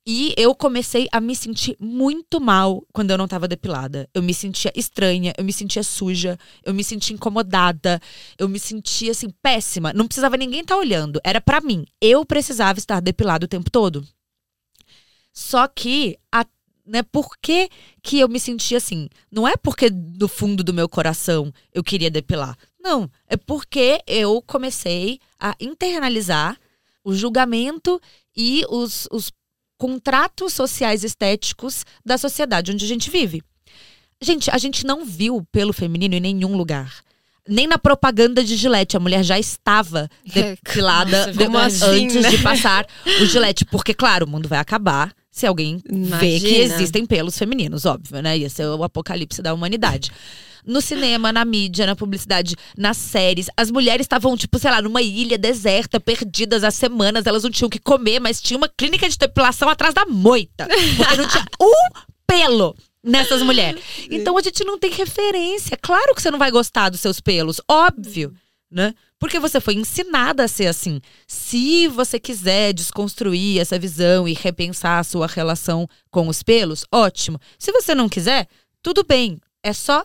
Speaker 2: E eu comecei a me sentir muito mal quando eu não tava depilada. Eu me sentia estranha, eu me sentia suja, eu me sentia incomodada, eu me sentia assim péssima. Não precisava ninguém estar tá olhando, era para mim. Eu precisava estar depilada o tempo todo. Só que a né? Por que, que eu me sentia assim? Não é porque no fundo do meu coração eu queria depilar. Não, é porque eu comecei a internalizar o julgamento e os, os contratos sociais estéticos da sociedade onde a gente vive. Gente, a gente não viu pelo feminino em nenhum lugar. Nem na propaganda de Gillette, a mulher já estava depilada Nossa, assim, antes né? de passar o Gillette. Porque, claro, o mundo vai acabar se alguém Imagina. vê que existem pelos femininos, óbvio, né? Ia ser o apocalipse da humanidade no cinema, na mídia, na publicidade, nas séries. As mulheres estavam, tipo, sei lá, numa ilha deserta, perdidas há semanas. Elas não tinham o que comer, mas tinha uma clínica de depilação atrás da moita. Porque não tinha um pelo nessas mulheres. Então a gente não tem referência. Claro que você não vai gostar dos seus pelos, óbvio, né? Porque você foi ensinada a ser assim. Se você quiser desconstruir essa visão e repensar a sua relação com os pelos, ótimo. Se você não quiser, tudo bem. É só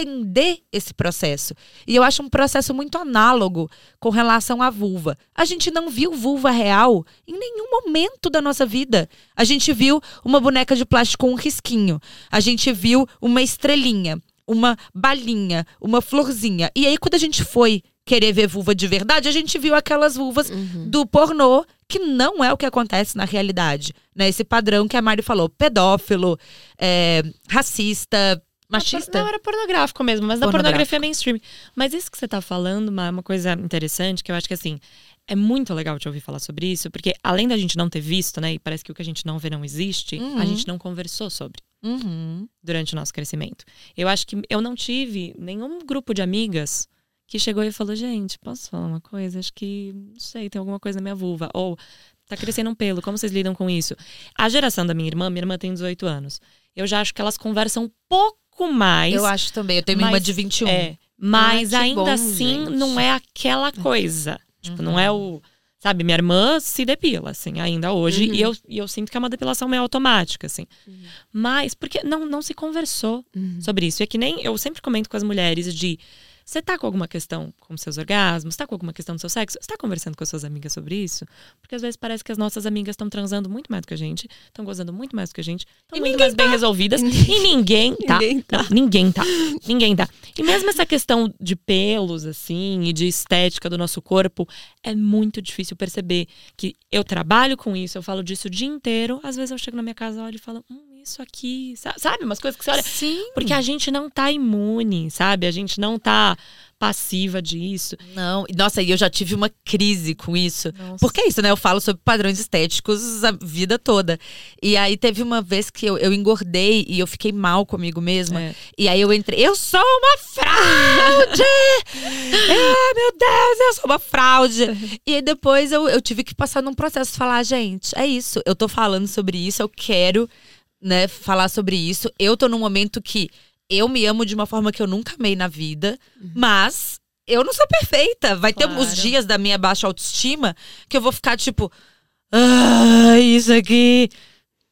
Speaker 2: entender esse processo. E eu acho um processo muito análogo com relação à vulva. A gente não viu vulva real em nenhum momento da nossa vida. A gente viu uma boneca de plástico com um risquinho. A gente viu uma estrelinha, uma balinha, uma florzinha. E aí, quando a gente foi querer ver vulva de verdade, a gente viu aquelas vulvas uhum. do pornô, que não é o que acontece na realidade. Né? Esse padrão que a Mari falou: pedófilo, é, racista, Machista?
Speaker 3: Não, era pornográfico mesmo, mas da pornografia mainstream. Mas isso que você tá falando, uma, uma coisa interessante, que eu acho que assim, é muito legal te ouvir falar sobre isso, porque além da gente não ter visto, né, e parece que o que a gente não vê não existe, uhum. a gente não conversou sobre. Uhum. Durante o nosso crescimento. Eu acho que eu não tive nenhum grupo de amigas que chegou e falou: gente, posso falar uma coisa? Acho que, não sei, tem alguma coisa na minha vulva. Ou tá crescendo um pelo, como vocês lidam com isso? A geração da minha irmã, minha irmã tem 18 anos. Eu já acho que elas conversam um pouco pouco mais.
Speaker 2: Eu acho também. Eu tenho uma irmã de 21.
Speaker 3: É, mas ah, ainda bom, assim, gente. não é aquela coisa. Tipo, uhum. não é o. Sabe, minha irmã se depila, assim, ainda hoje. Uhum. E, eu, e eu sinto que é uma depilação meio automática, assim. Uhum. Mas, porque não, não se conversou uhum. sobre isso. E é que nem eu sempre comento com as mulheres de você tá com alguma questão com seus orgasmos? Tá com alguma questão do seu sexo? Você tá conversando com as suas amigas sobre isso? Porque às vezes parece que as nossas amigas estão transando muito mais do que a gente, estão gozando muito mais do que a gente, estão muito mais tá. bem resolvidas. e ninguém tá. Ninguém tá. Não, ninguém tá. Ninguém tá. E mesmo essa questão de pelos, assim, e de estética do nosso corpo, é muito difícil perceber que eu trabalho com isso, eu falo disso o dia inteiro. Às vezes eu chego na minha casa, olho e falo, hum, isso aqui, sabe? Umas coisas que você olha.
Speaker 2: Sim.
Speaker 3: Porque a gente não tá imune, sabe? A gente não tá passiva disso.
Speaker 2: Não, nossa, e eu já tive uma crise com isso. Nossa. Porque é isso, né? Eu falo sobre padrões estéticos a vida toda. E aí teve uma vez que eu, eu engordei e eu fiquei mal comigo mesma. É. E aí eu entrei, eu sou uma fraude! ah, meu Deus, eu sou uma fraude! e aí depois eu, eu tive que passar num processo, falar, gente, é isso, eu tô falando sobre isso, eu quero né, falar sobre isso. Eu tô num momento que eu me amo de uma forma que eu nunca amei na vida, uhum. mas eu não sou perfeita. Vai claro. ter os dias da minha baixa autoestima que eu vou ficar tipo, ah, isso aqui.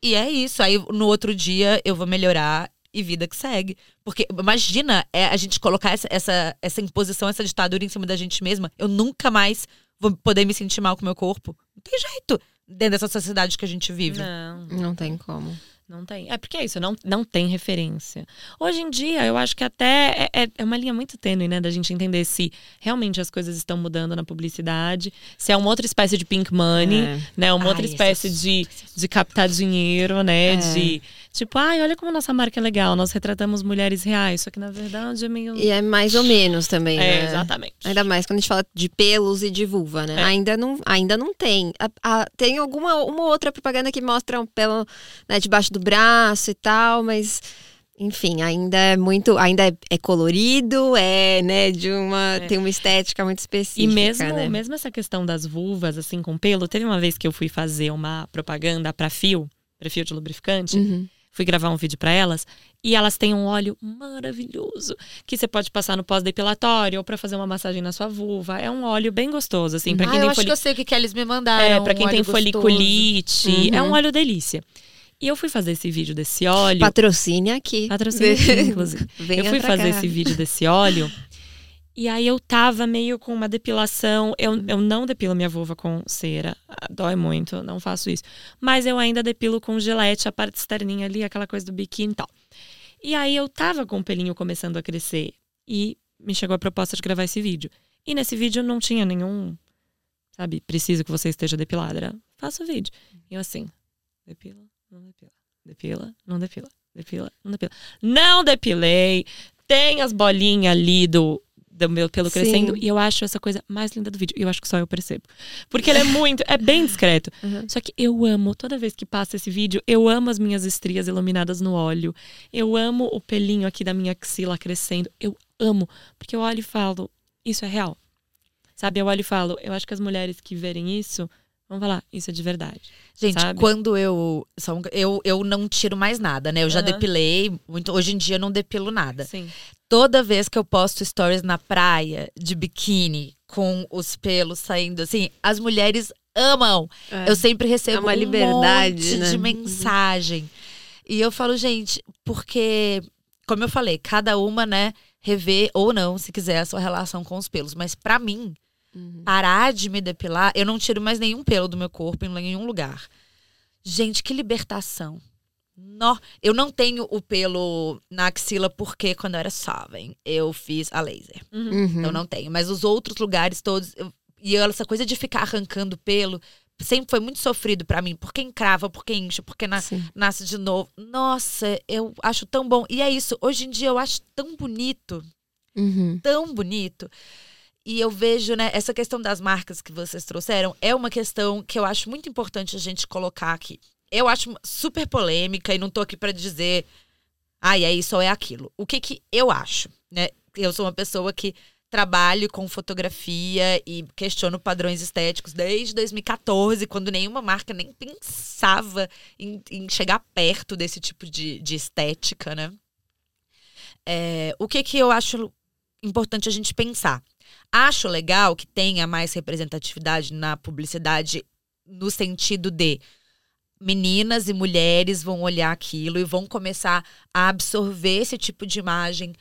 Speaker 2: E é isso. Aí no outro dia eu vou melhorar e vida que segue. Porque imagina é, a gente colocar essa, essa, essa imposição, essa ditadura em cima da gente mesma. Eu nunca mais vou poder me sentir mal com o meu corpo. Não tem jeito dentro dessa sociedade que a gente vive.
Speaker 1: Não, não tem como.
Speaker 3: Não tem. É porque é isso, não, não tem referência. Hoje em dia, eu acho que até é, é, é uma linha muito tênue, né? Da gente entender se realmente as coisas estão mudando na publicidade, se é uma outra espécie de pink money, é. né? Uma Ai, outra espécie de, de captar dinheiro, né? É. De, Tipo, ai, olha como nossa marca é legal, nós retratamos mulheres reais, só que na verdade é meio.
Speaker 1: E é mais ou menos também,
Speaker 3: É,
Speaker 1: né?
Speaker 3: exatamente.
Speaker 1: Ainda mais quando a gente fala de pelos e de vulva, né?
Speaker 3: É.
Speaker 1: Ainda, não, ainda não tem. A- a- tem alguma uma outra propaganda que mostra um pelo né, debaixo do braço e tal, mas enfim, ainda é muito. Ainda é, é colorido, é, né, de uma.
Speaker 3: É.
Speaker 1: Tem uma estética muito específica.
Speaker 3: E mesmo,
Speaker 1: né?
Speaker 3: mesmo essa questão das vulvas, assim, com pelo, teve uma vez que eu fui fazer uma propaganda pra fio, pra fio de lubrificante.
Speaker 1: Uhum.
Speaker 3: Fui gravar um vídeo pra elas e elas têm um óleo maravilhoso que você pode passar no pós-depilatório ou pra fazer uma massagem na sua vulva. É um óleo bem gostoso, assim, pra
Speaker 2: ah,
Speaker 3: quem
Speaker 2: eu
Speaker 3: tem
Speaker 2: acho
Speaker 3: foli-
Speaker 2: que eu sei o que, que eles me mandaram.
Speaker 3: É, pra quem
Speaker 2: um
Speaker 3: tem foliculite. É um
Speaker 1: Uhum.
Speaker 3: óleo delícia. E eu fui fazer esse vídeo desse óleo.
Speaker 1: Patrocine aqui.
Speaker 3: Patrocínio aqui, inclusive.
Speaker 1: Venha
Speaker 3: eu fui fazer
Speaker 1: cá.
Speaker 3: esse vídeo desse óleo. E aí eu tava meio com uma depilação. Eu, eu não depilo minha vulva com cera. Ah, Dói muito, não faço isso. Mas eu ainda depilo com gelete, a parte externinha ali, aquela coisa do biquíni e tal. E aí eu tava com o pelinho começando a crescer. E me chegou a proposta de gravar esse vídeo. E nesse vídeo não tinha nenhum, sabe, preciso que você esteja depilada. Era, faça o vídeo. E eu assim, depila, não depila. Depila, não depila. Depila, não depila. Não depilei. Tem as bolinhas ali do, do meu pelo
Speaker 1: Sim.
Speaker 3: crescendo. E eu acho essa coisa mais linda do vídeo. E eu acho que só eu percebo. Porque ele é muito, é bem discreto.
Speaker 1: Uhum.
Speaker 3: Só que eu amo, toda vez que passa esse vídeo, eu amo as minhas estrias iluminadas no óleo. Eu amo o pelinho aqui da minha axila crescendo. Eu amo. Porque eu olho e falo, isso é real. Sabe, eu olho e falo, eu acho que as mulheres que verem isso vão falar, isso é de verdade.
Speaker 2: Gente,
Speaker 3: sabe?
Speaker 2: quando eu, um- eu. Eu não tiro mais nada, né? Eu já
Speaker 3: Aham.
Speaker 2: depilei. Muito, hoje em dia eu não depilo nada.
Speaker 3: Sim.
Speaker 2: Toda vez que eu posto stories na praia, de biquíni, com os pelos saindo assim, as mulheres amam.
Speaker 1: É.
Speaker 2: Eu sempre recebo
Speaker 1: É uma
Speaker 2: um
Speaker 1: liberdade,
Speaker 2: monte
Speaker 1: né?
Speaker 2: de mensagem. E eu falo, gente, porque, como eu falei, cada uma, né, rever ou não, se quiser, a sua relação com os pelos. Mas pra mim,
Speaker 1: Uhum.
Speaker 2: parar de me depilar, eu não tiro mais nenhum pelo do meu corpo em nenhum lugar. Gente, que libertação. Nó, eu não tenho o pelo na axila porque quando eu era jovem, eu fiz a laser.
Speaker 1: Uhum.
Speaker 2: Então não tenho. Mas os outros lugares todos. eu- e essa coisa de ficar arrancando pelo sempre foi muito sofrido pra mim. Porque encrava, porque incha, porque na- nasce de novo. Nossa, eu acho tão bom. E é isso. Hoje em dia eu acho tão bonito
Speaker 1: Uhum.
Speaker 2: tão bonito. E eu vejo, né, essa questão das marcas que vocês trouxeram é uma questão que eu acho muito importante a gente colocar aqui. Eu acho super polêmica e não tô aqui pra dizer, ah, é isso ou é aquilo. O que que eu acho, né? Eu sou uma pessoa que trabalho com fotografia e questiono padrões estéticos desde 2014, quando nenhuma marca nem pensava em, em chegar perto desse tipo de, de estética, né? É, o que que eu acho importante a gente pensar? Acho legal que tenha mais representatividade na publicidade no sentido de meninas e mulheres vão olhar aquilo e vão começar a absorver esse tipo de imagem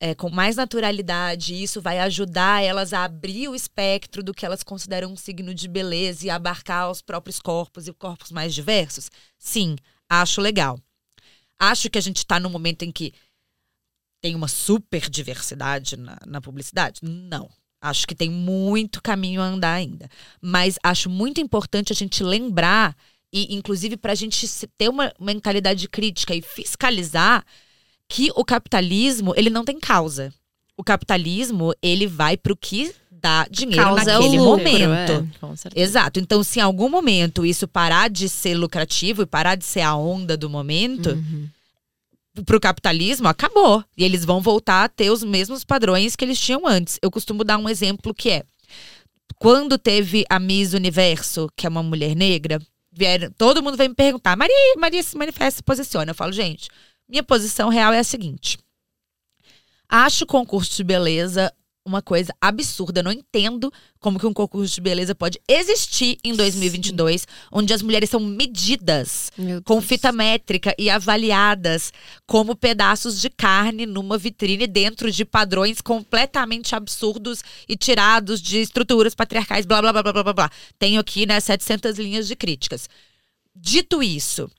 Speaker 2: é, com mais naturalidade. Isso vai ajudar elas a abrir o espectro do que elas consideram um signo de beleza e abarcar os próprios corpos e corpos mais diversos? Sim, acho legal. Acho que a gente está num momento em que tem uma super diversidade na, na publicidade? Não. Acho que tem muito caminho a andar ainda. Mas acho muito importante a gente lembrar, e inclusive para a gente ter uma mentalidade crítica e fiscalizar, que o capitalismo ele não tem causa. O capitalismo ele vai para o que dá dinheiro
Speaker 1: Causa é
Speaker 2: naquele
Speaker 1: lucro,
Speaker 2: momento.
Speaker 1: é.
Speaker 2: Exato. Então, se em algum momento isso parar de ser lucrativo e parar de ser a onda do momento,
Speaker 1: Uhum.
Speaker 2: Pro capitalismo, acabou. E eles vão voltar a ter os mesmos padrões que eles tinham antes. Eu costumo dar um exemplo que é quando teve a Miss Universo, que é uma mulher negra, vieram, todo mundo veio me perguntar: Maria, Maria se manifesta, se posiciona. Eu falo, gente, minha posição real é a seguinte. Acho o concurso de beleza uma coisa absurda. Eu não entendo como que um concurso de beleza pode existir em 2022, onde as mulheres são medidas com fita métrica e avaliadas como pedaços de carne numa vitrine dentro de padrões completamente absurdos e tirados de estruturas patriarcais, blá blá blá blá blá blá. blá. Tenho aqui, né, 700 linhas de críticas. Dito isso,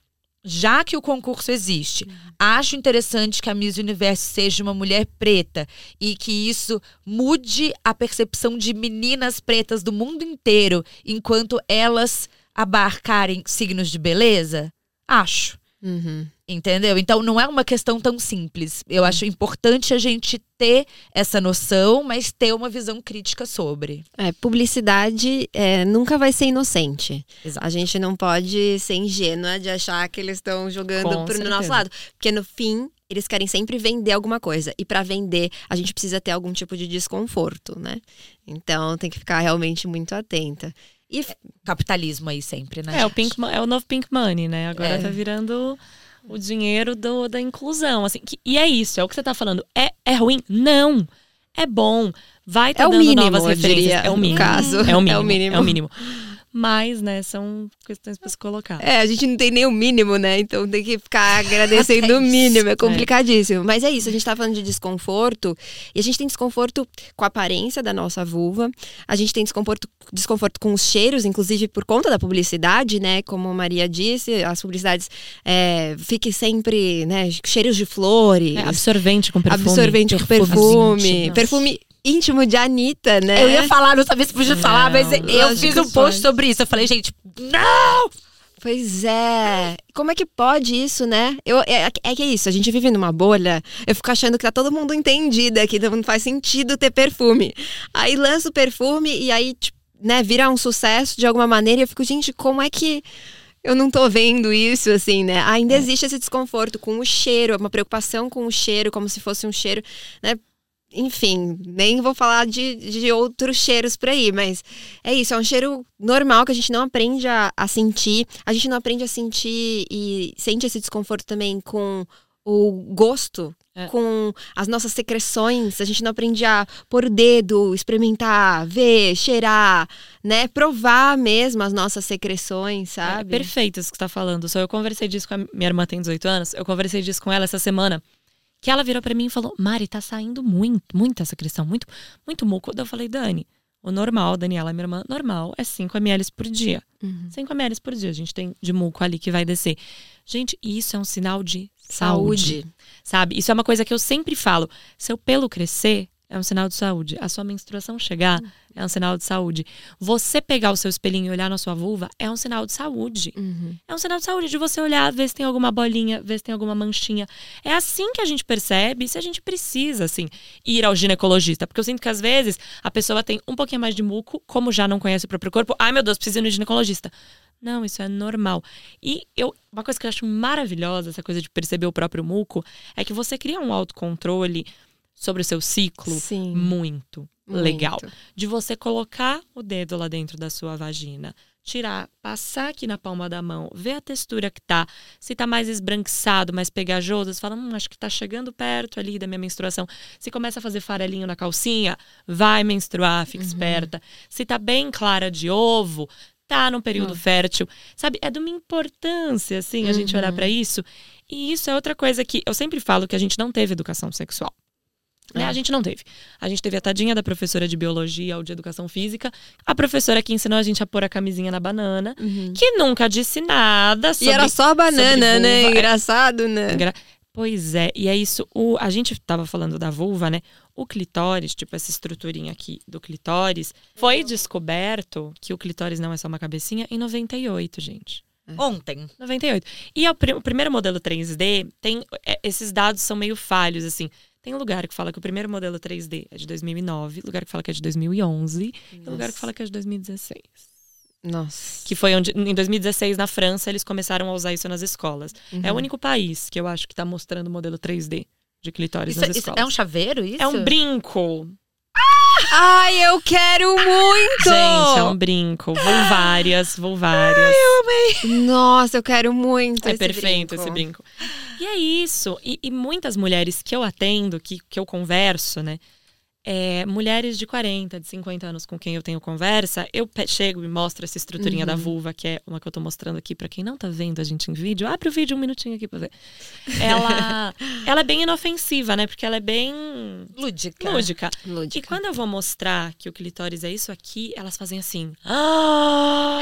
Speaker 2: já que o concurso existe, acho interessante que a Miss Universo seja uma mulher preta e que isso mude a percepção de meninas pretas do mundo inteiro enquanto elas abarcarem signos de beleza? Acho.
Speaker 1: Uhum.
Speaker 2: Entendeu? Então não é uma questão tão simples. Eu acho importante a gente ter essa noção, mas ter uma visão crítica sobre.
Speaker 1: É, publicidade é, nunca vai ser inocente.
Speaker 2: Exato.
Speaker 1: A gente não pode ser ingênua de achar que eles estão jogando pro
Speaker 3: certeza.
Speaker 1: nosso lado. Porque no fim, eles querem sempre vender alguma coisa. E para vender, a gente precisa ter algum tipo de desconforto, né? Então tem que ficar realmente muito atenta. E
Speaker 2: Capitalismo aí sempre, né?
Speaker 3: É, o pink, é o novo pink money, né? Agora
Speaker 2: É.
Speaker 3: tá virando o dinheiro do, da inclusão, assim. que- e é isso, é o que você tá falando. É, é ruim? Não. É bom. Vai tá
Speaker 1: É
Speaker 3: dando
Speaker 1: mínimo,
Speaker 3: novas referências.
Speaker 1: diria,
Speaker 3: é o
Speaker 1: no
Speaker 3: mínimo.
Speaker 1: caso.
Speaker 3: É o mínimo.
Speaker 1: É o mínimo.
Speaker 3: É o mínimo. Mas, né, são questões pra se colocar.
Speaker 1: É, a gente não tem nem o mínimo, né? Então tem que ficar agradecendo o
Speaker 2: Até
Speaker 1: mínimo. É complicadíssimo. Mas é isso, a gente tá falando de desconforto. E a gente tem desconforto com a aparência da nossa vulva. A gente tem desconforto, desconforto com os cheiros, inclusive por conta da publicidade, né? Como a Maria disse, as publicidades é, fiquem sempre, né? Cheiros de flores.
Speaker 3: É, absorvente com perfume.
Speaker 1: absorvente com perfume.
Speaker 3: íntimos.
Speaker 1: Perfume íntimo de Anitta, né?
Speaker 2: Eu ia falar, não sabia se podia falar, mas
Speaker 3: Não,
Speaker 2: eu fiz um post sobre isso. Eu falei, gente, não!
Speaker 1: Pois é. Como é que pode isso, né? Eu, é, é que é isso, a gente vive numa bolha. Eu fico achando que tá todo mundo entendido aqui, não faz sentido ter perfume. Aí lança o perfume e aí, tipo, né, vira um sucesso de alguma maneira. E eu fico, gente, como é que. Eu não tô vendo isso, assim, né? Ainda existe esse desconforto com o cheiro, uma preocupação com o cheiro, como se fosse um cheiro, né? Enfim, nem vou falar de, de outros cheiros por aí, mas é isso, é um cheiro normal que a gente não aprende a, a sentir. A gente não aprende a sentir e sente esse desconforto também com o gosto,
Speaker 3: É.
Speaker 1: com as nossas secreções. A gente não aprende a pôr o dedo, experimentar, ver, cheirar, né? Provar mesmo as nossas secreções,
Speaker 3: É
Speaker 1: sabe?
Speaker 3: perfeito isso que você tá falando. Só eu conversei disso com a minha irmã, tem 18 anos. Eu conversei disso com ela essa semana. Que ela virou pra mim e falou: Mari, tá saindo muito, muita secreção, muito, muito muco. Eu falei: Dani, o normal, Daniela, minha irmã, normal é 5 ml por dia.
Speaker 1: Uhum.
Speaker 3: 5 ml por dia. A gente tem de muco ali que vai descer. Gente, isso é um sinal de saúde.
Speaker 1: Saúde.
Speaker 3: Sabe? Isso é uma coisa que eu sempre falo. Seu pelo crescer é um sinal de saúde. A sua menstruação chegar é um sinal de saúde. Você pegar o seu espelhinho e olhar na sua vulva é um sinal de saúde.
Speaker 1: Uhum.
Speaker 3: É um sinal de saúde de você olhar, ver se tem alguma bolinha, ver se tem alguma manchinha. É assim que a gente percebe se a gente precisa, assim, ir ao ginecologista. Porque eu sinto que às vezes a pessoa tem um pouquinho mais de muco, como já não conhece o próprio corpo. Ai, meu Deus, preciso ir no ginecologista. Não, isso é normal. E eu, uma coisa que eu acho maravilhosa, essa coisa de perceber o próprio muco, é que você cria um autocontrole sobre o seu ciclo
Speaker 1: Sim.
Speaker 3: muito legal
Speaker 1: Muito.
Speaker 3: de você colocar o dedo lá dentro da sua vagina, tirar, passar aqui na palma da mão, ver a textura que tá, se tá mais esbranquiçado, mais pegajoso, você fala, hum, acho que tá chegando perto ali da minha menstruação. Se começa a fazer farelinho na calcinha, vai menstruar, fica esperta. Se tá bem clara de ovo, tá num período fértil. Sabe, é de uma importância, assim, a gente olhar pra isso. E isso é outra coisa que eu sempre falo que a gente não teve educação sexual. Né? A gente não teve. A gente teve a tadinha da professora de biologia ou de educação física, a professora que ensinou a gente a pôr a camisinha na banana, que nunca disse nada
Speaker 1: E
Speaker 3: sobre.
Speaker 1: era só banana, né?
Speaker 3: vulva.
Speaker 1: Engraçado, né?
Speaker 3: Gra- Pois é, e é isso. O, a gente tava falando da vulva, né? O clitóris, tipo essa estruturinha aqui do clitóris, foi descoberto que o clitóris não é só uma cabecinha em 98, gente.
Speaker 2: Ontem.
Speaker 3: 98. E é o, pri- o primeiro modelo 3D tem. é, esses dados são meio falhos, assim. Tem lugar que fala que o primeiro modelo 3D é de 2009, lugar que fala que é de 2011 e lugar que fala que é de 2016.
Speaker 1: Nossa.
Speaker 3: Que foi onde, em 2016, na França, eles começaram a usar isso nas escolas. É o
Speaker 1: Uhum.
Speaker 3: único país que eu acho que tá mostrando o modelo 3D de clitóris
Speaker 2: Isso,
Speaker 3: nas
Speaker 2: isso
Speaker 3: escolas.
Speaker 2: é um chaveiro, isso?
Speaker 3: É um brinco.
Speaker 1: Ai, eu quero muito!
Speaker 3: Gente, é um brinco. Vou várias, vou várias.
Speaker 1: Nossa, eu quero muito
Speaker 3: É
Speaker 1: esse
Speaker 3: perfeito
Speaker 1: brinco.
Speaker 3: esse brinco. E é isso. E, e muitas mulheres que eu atendo, que, que eu converso, né? É, mulheres de 40, de 50 anos com quem eu tenho conversa, eu chego e mostro essa estruturinha da vulva, que é uma que eu tô mostrando aqui pra quem não tá vendo a gente em vídeo. Abre o vídeo um minutinho aqui pra ver. Ela, ela é bem inofensiva, né? Porque ela é bem
Speaker 2: Lúdica.
Speaker 3: lúdica.
Speaker 1: Lúdica.
Speaker 3: E quando eu vou mostrar que o clitóris é isso aqui, elas fazem assim. Ah!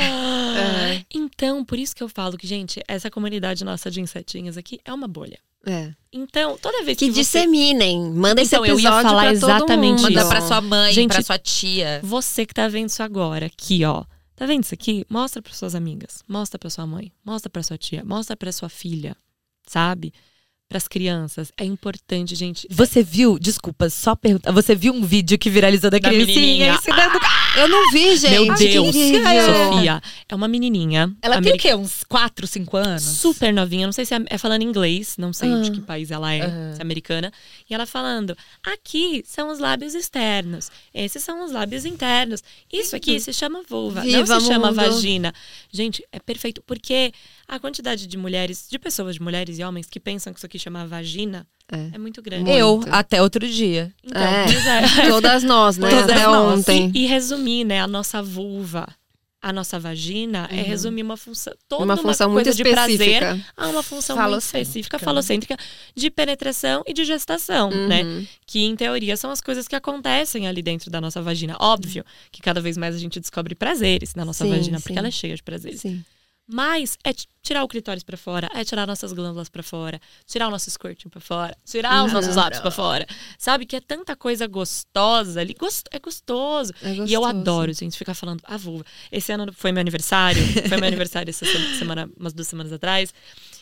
Speaker 1: É.
Speaker 3: Então, por isso que eu falo que, gente, essa comunidade nossa de insetinhas aqui é uma bolha.
Speaker 1: É.
Speaker 3: Então, toda vez que,
Speaker 1: Que
Speaker 3: você,
Speaker 1: disseminem. Manda esse
Speaker 3: Então, eu
Speaker 1: episódio
Speaker 3: ia falar
Speaker 1: pra todo
Speaker 3: exatamente
Speaker 1: mundo.
Speaker 2: Manda
Speaker 3: isso.
Speaker 2: pra sua mãe,
Speaker 3: Gente,
Speaker 2: pra sua tia.
Speaker 3: você que tá vendo isso agora, aqui, ó. Tá vendo isso aqui? Mostra para suas amigas, mostra pra sua mãe, mostra pra sua tia, mostra pra sua filha. sabe? Para as crianças. É importante, gente.
Speaker 2: Você viu, desculpa, só perguntar. Você viu um vídeo que viralizou da,
Speaker 3: Da
Speaker 2: criancinha ensinando.
Speaker 1: Eu não vi, gente.
Speaker 3: Meu Deus,
Speaker 1: incrível.
Speaker 3: Sofia. É uma menininha.
Speaker 2: Ela tem o quê? Uns 4, 5 anos?
Speaker 3: super novinha, não sei se é, é falando inglês, não sei de
Speaker 1: Ah.
Speaker 3: que país ela é, se é americana. E ela falando: aqui são os lábios externos, esses são os lábios internos. Isso aqui se chama vulva, não
Speaker 1: Viva,
Speaker 3: se chama
Speaker 1: mundo.
Speaker 3: vagina. Gente, é perfeito, porque a quantidade de mulheres, de pessoas, de mulheres e homens que pensam que isso aqui chama vagina
Speaker 1: É.
Speaker 3: é muito grande.
Speaker 2: Eu,
Speaker 1: Muito.
Speaker 2: até outro dia.
Speaker 3: Então,
Speaker 1: É.
Speaker 3: é.
Speaker 1: Todas nós, né?
Speaker 2: Todas
Speaker 1: Até
Speaker 2: nós.
Speaker 1: ontem.
Speaker 3: E, e resumir, né, a nossa vulva, a nossa vagina, é resumir uma função, toda
Speaker 1: Uhum. Uma função muito
Speaker 3: coisa de prazer
Speaker 1: específica.
Speaker 3: a uma função muito
Speaker 2: Falocêntrica.
Speaker 3: específica, falocêntrica, de penetração e de gestação, né?
Speaker 1: Uhum.
Speaker 3: Que, em teoria, são as coisas que acontecem ali dentro da nossa vagina. Óbvio que cada vez mais a gente descobre prazeres na nossa
Speaker 1: Sim,
Speaker 3: vagina,
Speaker 1: sim.
Speaker 3: porque ela é cheia de prazeres.
Speaker 1: Sim.
Speaker 3: Mas é tirar o clitóris pra fora, é tirar nossas glândulas pra fora, tirar o nosso squirting pra fora, tirar os nossos lábios pra fora. Sabe que é tanta coisa gostosa ali. Gost- é gostoso.
Speaker 1: É
Speaker 3: E eu
Speaker 1: gostoso.
Speaker 3: adoro, gente, ficar falando a vulva. Esse ano foi meu aniversário, foi meu aniversário essa se- semana, umas duas semanas atrás.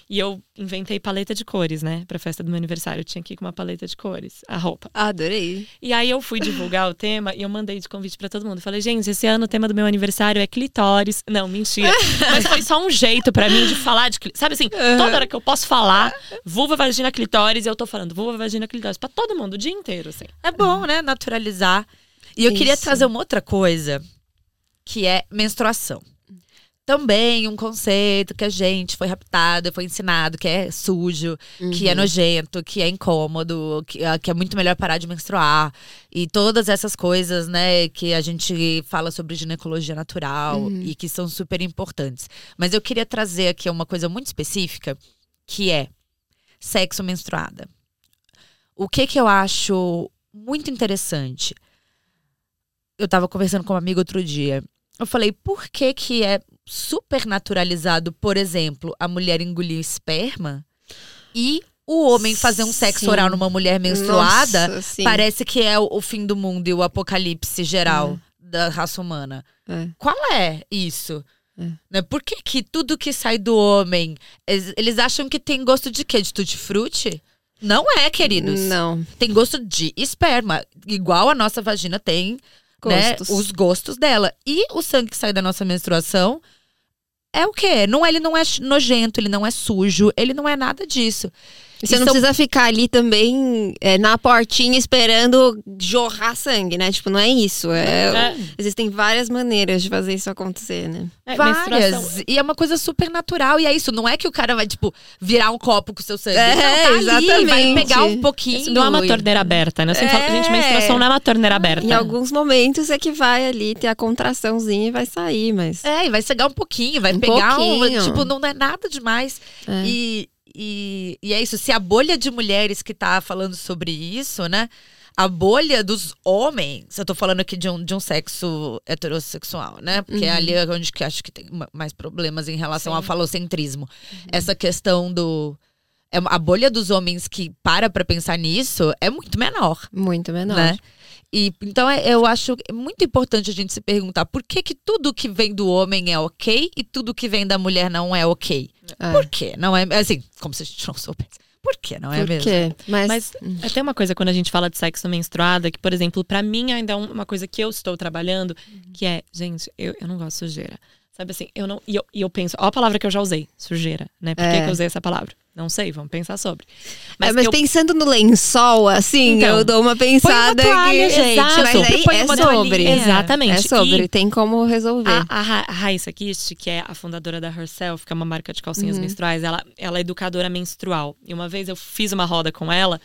Speaker 3: E eu inventei paleta de cores, né? Pra festa do meu aniversário. Eu tinha que ir com uma paleta de cores, a roupa.
Speaker 1: Adorei.
Speaker 3: E aí eu fui divulgar o tema e eu mandei de convite pra todo mundo. Falei, gente, esse ano o tema do meu aniversário é clitóris. Não, mentira. Mas foi só um jeito pra mim de falar de clitóris. Sabe assim, toda hora que eu posso falar vulva, vagina, clitóris, eu tô falando vulva, vagina, clitóris. Pra todo mundo, o dia inteiro, assim.
Speaker 2: É bom, né? Naturalizar. E eu queria
Speaker 1: Isso.
Speaker 2: trazer uma outra coisa, que é menstruação. Também um conceito que a gente foi raptado, foi ensinado, que é sujo, que é nojento, que é incômodo, que, ah, que é muito melhor parar de menstruar. E todas essas coisas, né, que a gente fala sobre ginecologia natural e que são super importantes. Mas eu queria trazer aqui uma coisa muito específica, que é sexo menstruada. O que que eu acho muito interessante? Eu tava conversando com uma amiga outro dia. Eu falei, por que que é super naturalizado, por exemplo, a mulher engolir esperma e o homem fazer um sexo
Speaker 1: Sim.
Speaker 2: oral numa mulher menstruada
Speaker 1: Nossa,
Speaker 2: parece que é o, fim do mundo e o apocalipse geral da raça humana.
Speaker 1: É.
Speaker 2: Qual é isso?
Speaker 1: É.
Speaker 2: Né? Por que, que tudo que sai do homem, eles, eles acham que tem gosto de quê? De tutti-frutti? Não é, queridos.
Speaker 1: Não.
Speaker 2: Tem gosto de esperma. Igual a nossa vagina tem né,
Speaker 1: Gostos.
Speaker 2: os gostos dela. E o sangue que sai da nossa menstruação é o quê? Não, ele não é nojento, ele não é sujo, ele não é nada disso.
Speaker 1: E Você
Speaker 2: E
Speaker 1: não
Speaker 2: são-
Speaker 1: precisa ficar ali também é, na portinha esperando jorrar sangue, né? Tipo, não é isso. É,
Speaker 3: É.
Speaker 1: Existem várias maneiras de fazer isso acontecer, né?
Speaker 3: É, menstruação-
Speaker 2: Várias. E é uma coisa super natural. E é isso. Não é que o cara vai, tipo, virar um copo com o seu sangue.
Speaker 1: É,
Speaker 2: não, tá ali, vai
Speaker 1: exatamente.
Speaker 2: pegar um pouquinho.
Speaker 3: Isso não é uma torneira aberta, né? Sempre
Speaker 2: É.
Speaker 3: falo, gente, menstruação não é uma torneira aberta.
Speaker 1: Em alguns momentos é que vai ali ter a contraçãozinha e vai sair, mas.
Speaker 2: É, e vai cegar um pouquinho, vai
Speaker 1: Um
Speaker 2: pegar
Speaker 1: pouquinho.
Speaker 2: um. Tipo, não é nada demais.
Speaker 1: É.
Speaker 2: E, e, e é isso. Se a bolha de mulheres que tá falando sobre isso, né? A bolha dos homens, eu tô falando aqui de um, de um sexo heterossexual, né? Porque
Speaker 1: Uhum.
Speaker 2: ali é onde que acho que tem ma- mais problemas em relação
Speaker 3: Sim.
Speaker 2: ao falocentrismo.
Speaker 1: Uhum.
Speaker 2: Essa questão do. é a bolha dos homens que para pra pensar nisso é muito menor.
Speaker 1: Muito menor.
Speaker 2: Né? E, então é- eu acho muito importante a gente se perguntar por que, que tudo que vem do homem é ok e tudo que vem da mulher não é ok.
Speaker 1: É.
Speaker 2: Por quê? Não é assim, como se a gente não soubesse. Por que não é
Speaker 1: Por
Speaker 2: mesmo?
Speaker 1: quê? Mas,
Speaker 3: Mas até uma coisa quando a gente fala de sexo menstruada, que, por exemplo, pra mim ainda é um- uma coisa que eu estou trabalhando, que é, gente, eu, eu não gosto de sujeira. Sabe assim, eu não. E eu, e eu penso, ó a palavra que eu já usei, sujeira, né? Por que
Speaker 1: É.
Speaker 3: que eu usei essa palavra? Não sei, vamos pensar sobre.
Speaker 1: mas, mas
Speaker 3: eu-
Speaker 1: pensando no lençol, assim,
Speaker 3: Então,
Speaker 1: eu dou uma pensada
Speaker 2: toalha,
Speaker 1: que.
Speaker 2: gente,
Speaker 1: Mas
Speaker 3: eu sempre
Speaker 1: aí
Speaker 2: ponho
Speaker 1: é
Speaker 2: uma
Speaker 1: sobre.
Speaker 2: toalhinha.
Speaker 3: Exatamente.
Speaker 1: É sobre,
Speaker 3: E-
Speaker 1: tem como resolver.
Speaker 3: A, a a Raíssa Kist, que é a fundadora da Herself, que é uma marca de calcinhas
Speaker 1: Uhum.
Speaker 3: menstruais, ela, ela é educadora menstrual. E uma vez eu fiz uma roda com ela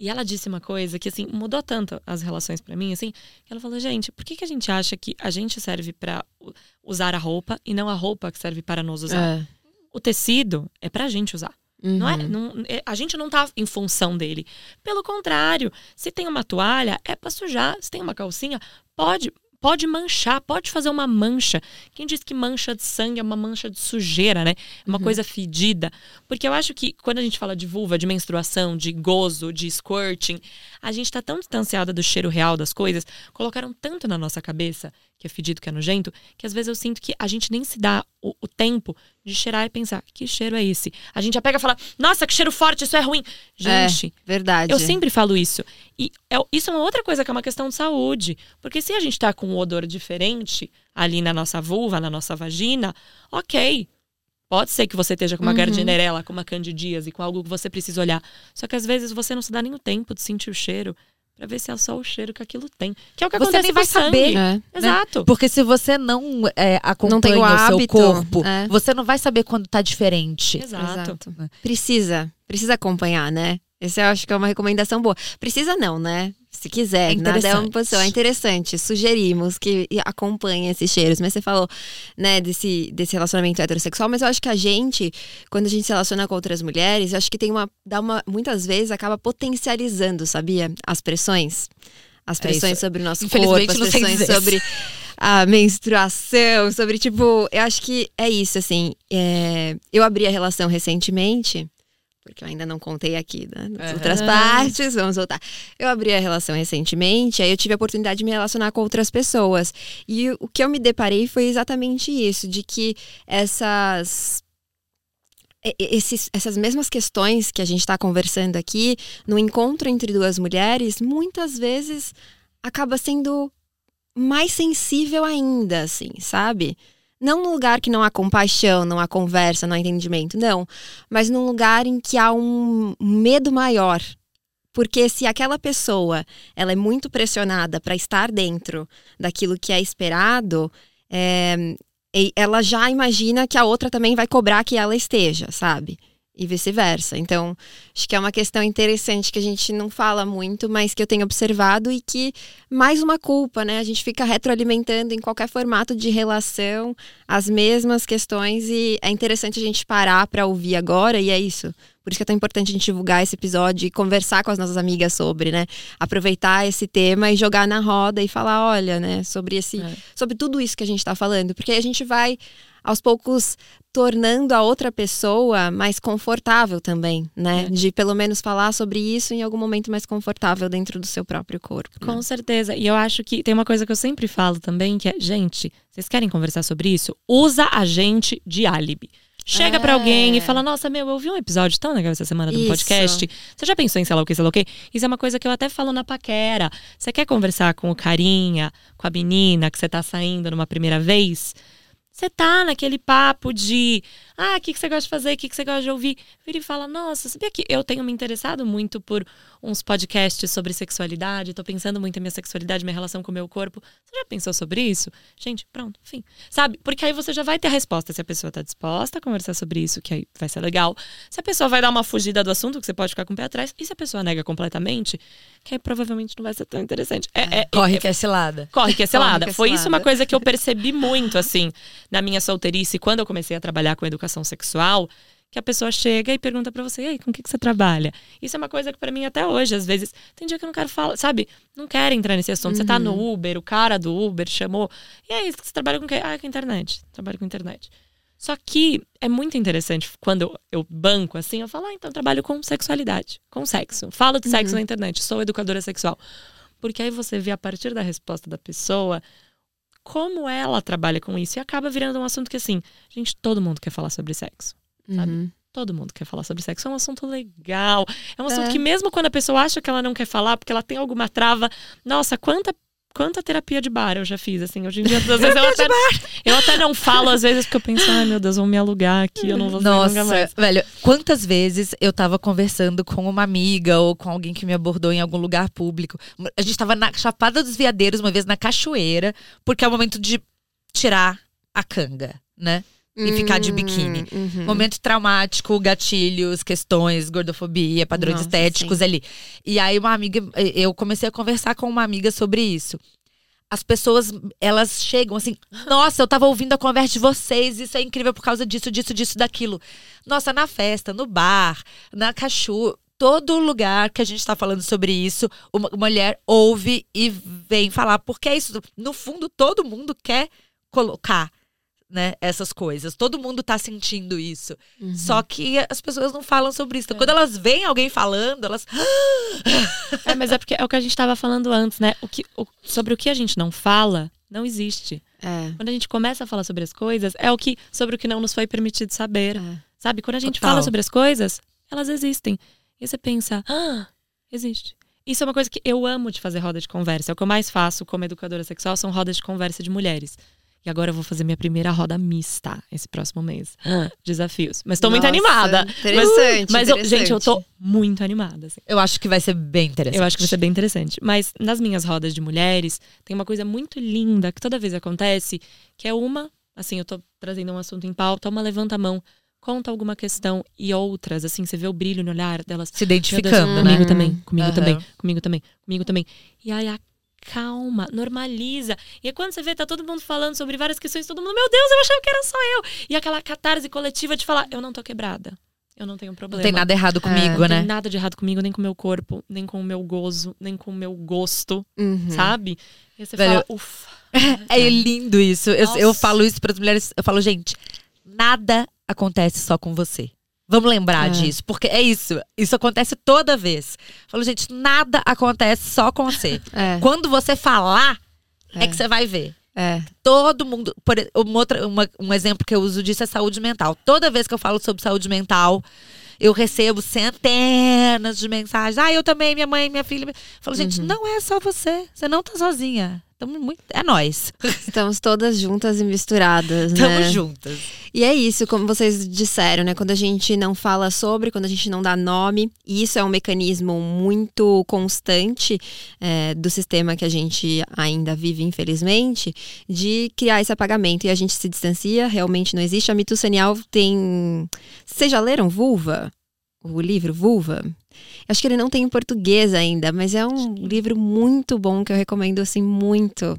Speaker 3: e ela disse uma coisa que, assim, mudou tanto as relações pra mim, assim. que Ela falou, gente, por que, que a gente acha que a gente serve pra u- usar a roupa e não a roupa que serve para nos usar?
Speaker 1: É.
Speaker 3: O tecido é pra gente usar. Não é,
Speaker 1: Uhum.
Speaker 3: não- é- a gente não tá em função dele. Pelo contrário, se tem uma toalha, é pra sujar. Se tem uma calcinha, pode pode manchar, pode fazer uma mancha. Quem diz que mancha de sangue é uma mancha de sujeira, né? É uma coisa fedida. Porque eu acho que quando a gente fala de vulva, de menstruação, de gozo, de squirting, a gente tá tão distanciada do cheiro real das coisas, colocaram tanto na nossa cabeça que é fedido, que é nojento, que às vezes eu sinto que a gente nem se dá o, o, tempo de cheirar e pensar, que cheiro é esse? A gente já pega e fala, nossa, que cheiro forte, isso é ruim. Gente,
Speaker 1: é, verdade.
Speaker 3: Eu sempre falo isso. E é, isso é uma outra coisa que é uma questão de saúde. Porque se a gente tá com um odor diferente ali na nossa vulva, na nossa vagina, ok. Pode ser que você esteja com uma uhum. gardnerela, com uma candidíase, com algo que você precisa olhar. Só que às vezes você não se dá nem o tempo de sentir o cheiro para ver se é só o cheiro que aquilo tem. Que é o que
Speaker 2: você
Speaker 3: nem
Speaker 2: vai saber. É.
Speaker 3: Né? Exato.
Speaker 2: Porque se você não é, acompanha não o, o seu corpo, é. você não vai saber quando tá diferente.
Speaker 3: Exato. Exato.
Speaker 1: Precisa. Precisa acompanhar, né? Essa eu acho que é uma recomendação boa. Precisa não, né? Se quiser, é nada é uma posição. É interessante. Sugerimos que acompanhe esses cheiros. Mas você falou, né, desse, desse relacionamento heterossexual, mas eu acho que a gente, quando a gente se relaciona com outras mulheres, eu acho que tem uma. Dá uma muitas vezes acaba potencializando, sabia? As pressões. As é pressões é sobre o nosso corpo, as pressões sobre a menstruação, sobre, tipo, eu acho que é isso, assim. É, eu abri a relação recentemente porque eu ainda não contei aqui né, nas uhum. outras partes, vamos voltar. Eu abri a relação recentemente, aí eu tive a oportunidade de me relacionar com outras pessoas. E o que eu me deparei foi exatamente isso, de que essas esses, essas mesmas questões que a gente está conversando aqui, no encontro entre duas mulheres, muitas vezes acaba sendo mais sensível ainda, assim, sabe? Não num lugar que não há compaixão, não há conversa, não há entendimento, não. Mas num lugar em que há um medo maior. Porque se aquela pessoa ela é muito pressionada para estar dentro daquilo que é esperado, é, ela já imagina que a outra também vai cobrar que ela esteja, sabe? E vice-versa. Então, acho que é uma questão interessante que a gente não fala muito, mas que eu tenho observado e que mais uma culpa, né? A gente fica retroalimentando em qualquer formato de relação as mesmas questões e é interessante a gente parar para ouvir agora e é isso. Por isso que é tão importante a gente divulgar esse episódio e conversar com as nossas amigas sobre, né? Aproveitar esse tema e jogar na roda e falar, olha, né, sobre esse, é. sobre tudo isso que a gente está falando, porque a gente vai aos poucos tornando a outra pessoa mais confortável também, né? É. De pelo menos falar sobre isso em algum momento mais confortável dentro do seu próprio corpo.
Speaker 3: Né? Com certeza. E eu acho que tem uma coisa que eu sempre falo também, que é, gente, vocês querem conversar sobre isso? Usa a gente de álibi. Chega é. para alguém e fala: Nossa, meu, eu ouvi um episódio tão legal essa semana do podcast. Você já pensou em sei lá o que, sei lá o que? Isso é uma coisa que eu até falo na paquera. Você quer conversar com o carinha, com a menina que você tá saindo numa primeira vez? Você tá naquele papo de ah, o que, que você gosta de fazer, o que, que você gosta de ouvir. Vira e fala, nossa, sabia que eu tenho me interessado muito por uns podcasts sobre sexualidade, tô pensando muito em minha sexualidade, minha relação com o meu corpo. Você já pensou sobre isso? Gente, pronto, enfim. Sabe? Porque aí você já vai ter a resposta se a pessoa tá disposta a conversar sobre isso, que aí vai ser legal. Se a pessoa vai dar uma fugida do assunto, que você pode ficar com o pé atrás. E se a pessoa nega completamente, que aí provavelmente não vai ser tão interessante. É, é,
Speaker 2: é corre é, que é cilada.
Speaker 3: Corre que é cilada. Foi isso uma coisa que eu percebi muito, assim, na minha solteirice, quando eu comecei a trabalhar com educação educação sexual, que a pessoa chega e pergunta para você, e aí, com o que, que você trabalha? Isso é uma coisa que para mim até hoje, às vezes, tem dia que eu não quero falar, sabe? Não quero entrar nesse assunto. Uhum. Você tá no uhum. Uber, o cara do Uber chamou, e aí, você trabalha com o quê? Ah, com internet. Trabalho com internet. Só que é muito interessante quando eu, eu banco assim, eu falo, ah, então eu trabalho com sexualidade, com sexo. Falo de sexo uhum. na internet, sou educadora sexual. Porque aí você vê a partir da resposta da pessoa como ela trabalha com isso. E acaba virando um assunto que, assim, gente, todo mundo quer falar sobre sexo, sabe? Uhum. Todo mundo quer falar sobre sexo. É um assunto legal. É um assunto é. que, mesmo quando a pessoa acha que ela não quer falar, porque ela tem alguma trava, nossa, quanta quanta terapia de bar eu já fiz, assim. Hoje em dia, às vezes eu até, eu até não falo, às vezes, porque eu penso, ai meu Deus, vão me alugar aqui, eu não vou
Speaker 2: Nossa, mais. velho, quantas vezes eu tava conversando com uma amiga ou com alguém que me abordou em algum lugar público. A gente tava na Chapada dos Veadeiros, uma vez na cachoeira, porque é o momento de tirar a canga, né? E ficar de biquíni. Hum, uhum. Momento traumático, gatilhos, questões, gordofobia, padrões Nossa, estéticos sim. ali. E aí uma amiga, eu comecei a conversar com uma amiga sobre isso. As pessoas, elas chegam assim, nossa, eu tava ouvindo a conversa de vocês, isso é incrível por causa disso, disso, disso, daquilo. Nossa, na festa, no bar, na cachu, todo lugar que a gente está falando sobre isso, uma mulher ouve e vem falar, porque é isso. No fundo, todo mundo quer colocar né, essas coisas. Todo mundo tá sentindo isso. Uhum. Só que as pessoas não falam sobre isso. Então, é. quando elas veem alguém falando, elas.
Speaker 3: é, mas é porque é o que a gente estava falando antes, né? O que, o, sobre o que a gente não fala, não existe.
Speaker 1: É.
Speaker 3: Quando a gente começa a falar sobre as coisas, é o que sobre o que não nos foi permitido saber.
Speaker 1: É.
Speaker 3: Sabe? Quando a gente
Speaker 2: Total.
Speaker 3: fala sobre as coisas, elas existem. E você pensa, ah, existe. Isso é uma coisa que eu amo de fazer roda de conversa. É o que eu mais faço como educadora sexual, são rodas de conversa de mulheres. E agora eu vou fazer minha primeira roda mista esse próximo mês. Desafios. Mas tô muito
Speaker 1: Nossa,
Speaker 3: animada.
Speaker 1: interessante,
Speaker 3: Mas, mas eu- gente, eu tô
Speaker 1: interessante.
Speaker 3: muito animada. assim.
Speaker 2: Eu acho que vai ser bem interessante.
Speaker 3: Eu acho que vai ser bem interessante. Mas nas minhas rodas de mulheres, tem uma coisa muito linda que toda vez acontece, que é uma, assim, eu tô trazendo um assunto em pauta, uma levanta a mão, conta alguma questão e outras, assim, você vê o brilho no olhar delas.
Speaker 2: Se
Speaker 3: Meu Deus,
Speaker 2: identificando, né?
Speaker 3: comigo também, comigo
Speaker 2: Aham.
Speaker 3: também, comigo também, comigo também. E aí acalma, normaliza. E aí quando você vê, tá todo mundo falando sobre várias questões, todo mundo, meu Deus, eu achava que era só eu. E aquela catarse coletiva de falar, eu não tô quebrada. Eu não tenho
Speaker 2: Não
Speaker 3: problema.
Speaker 2: tem nada errado comigo,
Speaker 3: Não
Speaker 2: né?
Speaker 3: tem nada de errado comigo, nem com o meu corpo, nem com o meu gozo, nem com o meu gosto,
Speaker 1: Uhum.
Speaker 3: sabe? E você
Speaker 2: Velho,
Speaker 3: fala, ufa.
Speaker 2: É lindo isso. Eu, eu falo isso para as mulheres. Eu falo, gente, nada acontece só com você. Vamos lembrar
Speaker 1: É.
Speaker 2: disso, porque é isso. Isso acontece toda vez. Eu falo, gente, nada acontece só com você.
Speaker 1: É,
Speaker 2: Quando você falar, é,
Speaker 1: É.
Speaker 2: que você vai ver.
Speaker 1: é.
Speaker 2: Todo mundo. Por, uma outra, uma- um exemplo que eu uso disso é saúde mental. Toda vez que eu falo sobre saúde mental, eu recebo centenas de mensagens. Ah, eu também, minha mãe, minha filha. Eu falo, gente,
Speaker 1: Uhum.
Speaker 2: não é só você. Você não tá sozinha. Tamo muito, é nós.
Speaker 1: Estamos todas juntas e misturadas,
Speaker 2: Tamo
Speaker 1: né?
Speaker 2: juntas.
Speaker 1: E é isso, como vocês disseram, né? Quando a gente não fala sobre, quando a gente não dá nome, e isso é um mecanismo muito constante é, do sistema que a gente ainda vive, infelizmente, de criar esse apagamento. E a gente se distancia, realmente não existe. A Mitu Sanial tem. Vocês já leram Vulva? O livro Vulva? Acho que ele não tem em português ainda, mas é um livro muito bom que eu recomendo assim muito.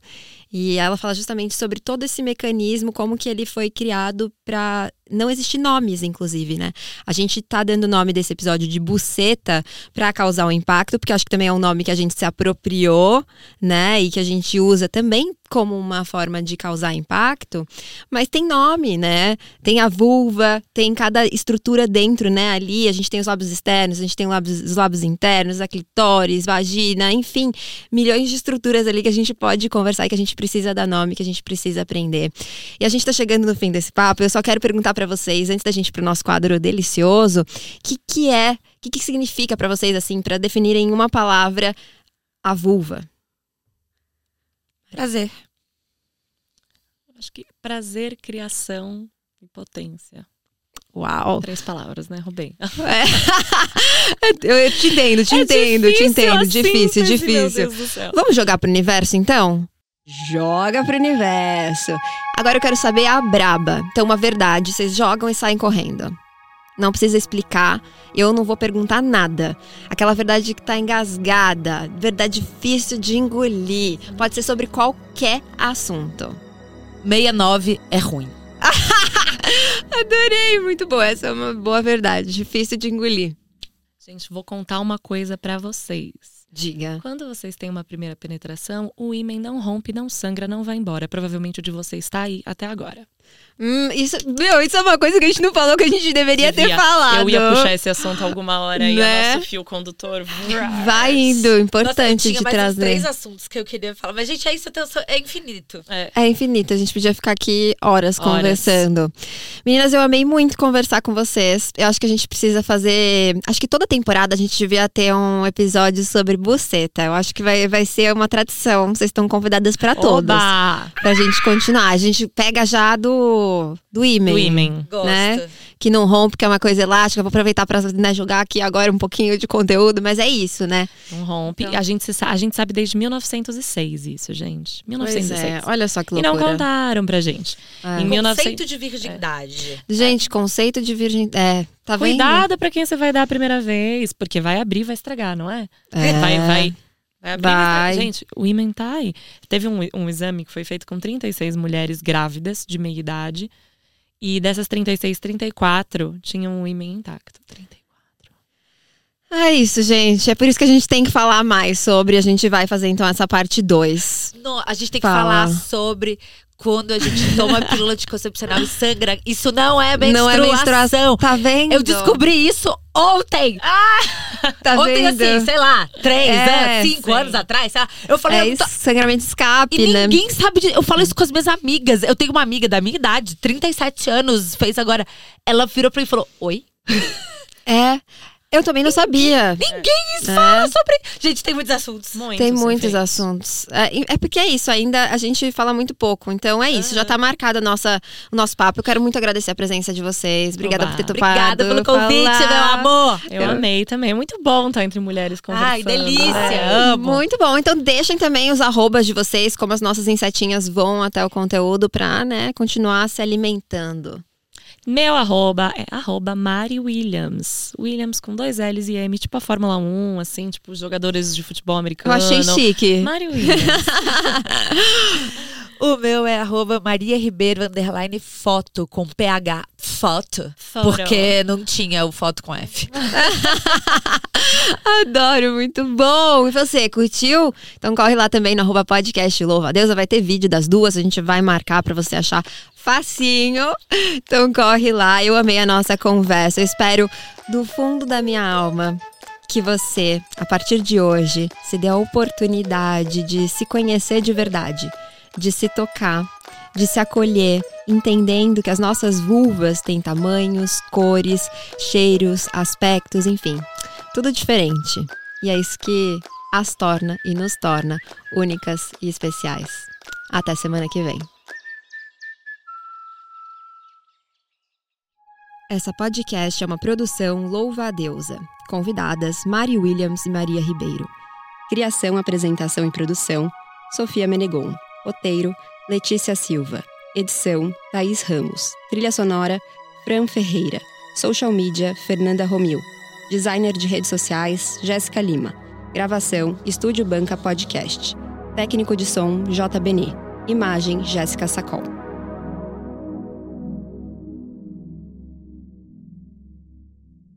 Speaker 1: E ela fala justamente sobre todo esse mecanismo, como que ele foi criado para não existir nomes, inclusive, né? A gente tá dando o nome desse episódio de buceta para causar um impacto, porque acho que também é um nome que a gente se apropriou, né? E que a gente usa também como uma forma de causar impacto. Mas tem nome, né? Tem a vulva, tem cada estrutura dentro, né? Ali a gente tem os lábios externos, a gente tem os lábios internos, a clitóris, vagina, enfim, milhões de estruturas ali que a gente pode conversar e que a gente precisa dar nome, que a gente precisa aprender. E a gente tá chegando no fim desse papo, eu só quero perguntar para vocês, antes da gente ir pro nosso quadro delicioso, o que que é, o que que significa para vocês assim, para definirem em uma palavra a vulva?
Speaker 2: Prazer.
Speaker 3: Acho que prazer, criação e potência.
Speaker 1: Uau.
Speaker 3: Três palavras, né, Rubem?
Speaker 1: eu, eu te entendo, te
Speaker 3: É
Speaker 1: entendo, te entendo,
Speaker 3: a
Speaker 1: difícil,
Speaker 3: síntese,
Speaker 1: difícil.
Speaker 3: Deus do céu.
Speaker 1: Vamos jogar pro universo então? Joga pro universo. Agora eu quero saber a braba. Então, uma verdade, vocês jogam e saem correndo. Não precisa explicar, eu não vou perguntar nada. Aquela verdade que tá engasgada, verdade difícil de engolir. Pode ser sobre qualquer assunto.
Speaker 2: 69 é ruim.
Speaker 1: Adorei, muito boa. Essa é uma boa verdade, difícil de engolir.
Speaker 3: Gente, vou contar uma coisa pra vocês.
Speaker 1: Diga.
Speaker 3: Quando vocês têm uma primeira penetração, o ímã não rompe, não sangra, não vai embora. Provavelmente o de vocês está aí até agora.
Speaker 1: Hum, isso, meu, isso é uma coisa que a gente não falou que a gente deveria ter
Speaker 3: Devia-
Speaker 1: falado.
Speaker 3: Eu ia puxar esse assunto alguma hora e
Speaker 1: Né?
Speaker 3: o nosso fio condutor.
Speaker 1: Vai indo,
Speaker 2: Nossa, eu
Speaker 1: importante
Speaker 2: tinha
Speaker 1: de
Speaker 2: mais
Speaker 1: trazer.
Speaker 2: três assuntos que eu queria falar. Mas, gente, é isso, é infinito.
Speaker 3: É,
Speaker 1: É infinito, a gente podia ficar aqui horas,
Speaker 3: Horas.
Speaker 1: conversando. Meninas, eu amei muito conversar com vocês. Eu acho que a gente precisa fazer. Acho que toda temporada a gente devia ter um episódio sobre buceta. Eu acho que vai, vai ser uma tradição. Vocês estão convidadas pra todas.
Speaker 3: Oba!
Speaker 1: Pra gente continuar. A gente pega já do, do.
Speaker 3: Do ímã.
Speaker 2: Gosto.
Speaker 1: Né? Que não rompe, que é uma coisa elástica. Vou aproveitar pra né, jogar aqui agora um pouquinho de conteúdo, mas é isso, né?
Speaker 3: Não rompe.
Speaker 1: Então.
Speaker 3: A, gente se a gente sabe desde 1906 isso, gente. 1906.
Speaker 1: Pois é, olha só que
Speaker 3: E não
Speaker 1: loucura.
Speaker 3: contaram pra gente.
Speaker 1: É.
Speaker 3: Em 1900
Speaker 2: Conceito de virgindade.
Speaker 1: Gente, conceito de virgem. É, tá vendo?
Speaker 3: Cuidado pra quem você vai dar a primeira vez, porque vai abrir e vai estragar, não é?
Speaker 1: É.
Speaker 3: Vai, vai. Vai abrir e
Speaker 1: Vai.
Speaker 3: Gente, o ímã tá aí. Teve um, um exame que foi feito com 36 mulheres grávidas de meia idade. E dessas 36, 34 tinham o ímã intacto. 34.
Speaker 1: É isso, gente. É por isso que a gente tem que falar mais sobre. A gente vai fazer então essa parte 2.
Speaker 2: No, a gente tem que
Speaker 1: Fala.
Speaker 2: falar sobre quando a gente toma a pílula anticoncepcional e sangra. Isso não é menstruação.
Speaker 1: Não é menstruação. Tá vendo?
Speaker 2: Eu descobri isso ontem.
Speaker 1: Tá
Speaker 2: Ontem,
Speaker 1: vendo?
Speaker 2: assim, sei lá, três
Speaker 1: É,
Speaker 2: anos, cinco
Speaker 3: sim.
Speaker 2: anos atrás, sei lá, eu falei,
Speaker 1: É
Speaker 2: eu tô-
Speaker 1: sangramento de escape,
Speaker 2: E
Speaker 1: né?
Speaker 2: ninguém sabe de. Eu falo isso com as minhas amigas. Eu tenho uma amiga da minha idade, 37 anos, fez agora. Ela virou pra mim e falou: Oi?
Speaker 1: É. Eu também não sabia.
Speaker 2: Ninguém fala sobre. Gente, tem muitos assuntos.
Speaker 3: Muito
Speaker 1: Tem muitos assuntos. É, é porque é isso, ainda a gente fala muito pouco. Então é isso, já tá marcado a nossa, o nosso papo. Eu quero muito agradecer a presença de vocês. Obrigada
Speaker 3: Oba.
Speaker 1: por ter topado.
Speaker 2: Obrigada pelo convite,
Speaker 1: falar.
Speaker 2: meu amor.
Speaker 3: Eu amei também. É muito bom estar entre mulheres conversando.
Speaker 2: Ai, delícia.
Speaker 3: né?
Speaker 2: Amo.
Speaker 1: Muito bom. Então deixem também os arrobas de vocês, como as nossas insetinhas vão até o conteúdo pra, né, continuar se alimentando.
Speaker 3: Meu arroba é arroba Mari Williams. Williams com dois L's e M, tipo a Fórmula 1, assim, tipo jogadores de futebol
Speaker 1: Eu
Speaker 3: americano.
Speaker 1: achei chique.
Speaker 3: Mari Williams.
Speaker 2: O meu é arroba Maria Ribeiro, underline foto, com PH. Foto. Porque não tinha o foto com F.
Speaker 1: Adoro, muito bom. E você, curtiu? Então corre lá também no arroba podcast Louva a Deusa. Vai ter vídeo das duas, a gente vai marcar pra você achar facinho. Então corre lá. Eu amei a nossa conversa. Eu espero do fundo da minha alma que você, a partir de hoje, se dê a oportunidade de se conhecer de verdade, de se tocar, de se acolher, entendendo que as nossas vulvas têm tamanhos, cores, cheiros, aspectos, enfim, tudo diferente. E é isso que as torna e nos torna únicas e especiais. Até semana que vem. Essa podcast é uma produção Louva a Deusa. Convidadas Mari Williams e Maria Ribeiro. Criação, apresentação e produção Sofia Menegon. Roteiro Letícia Silva. Edição Thaís Ramos. Trilha sonora Fran Ferreira. Social media Fernanda Romil. Designer de redes sociais Jéssica Lima. Gravação Estúdio Banca Podcast. Técnico de som J. Benê. Imagem Jéssica Sacol.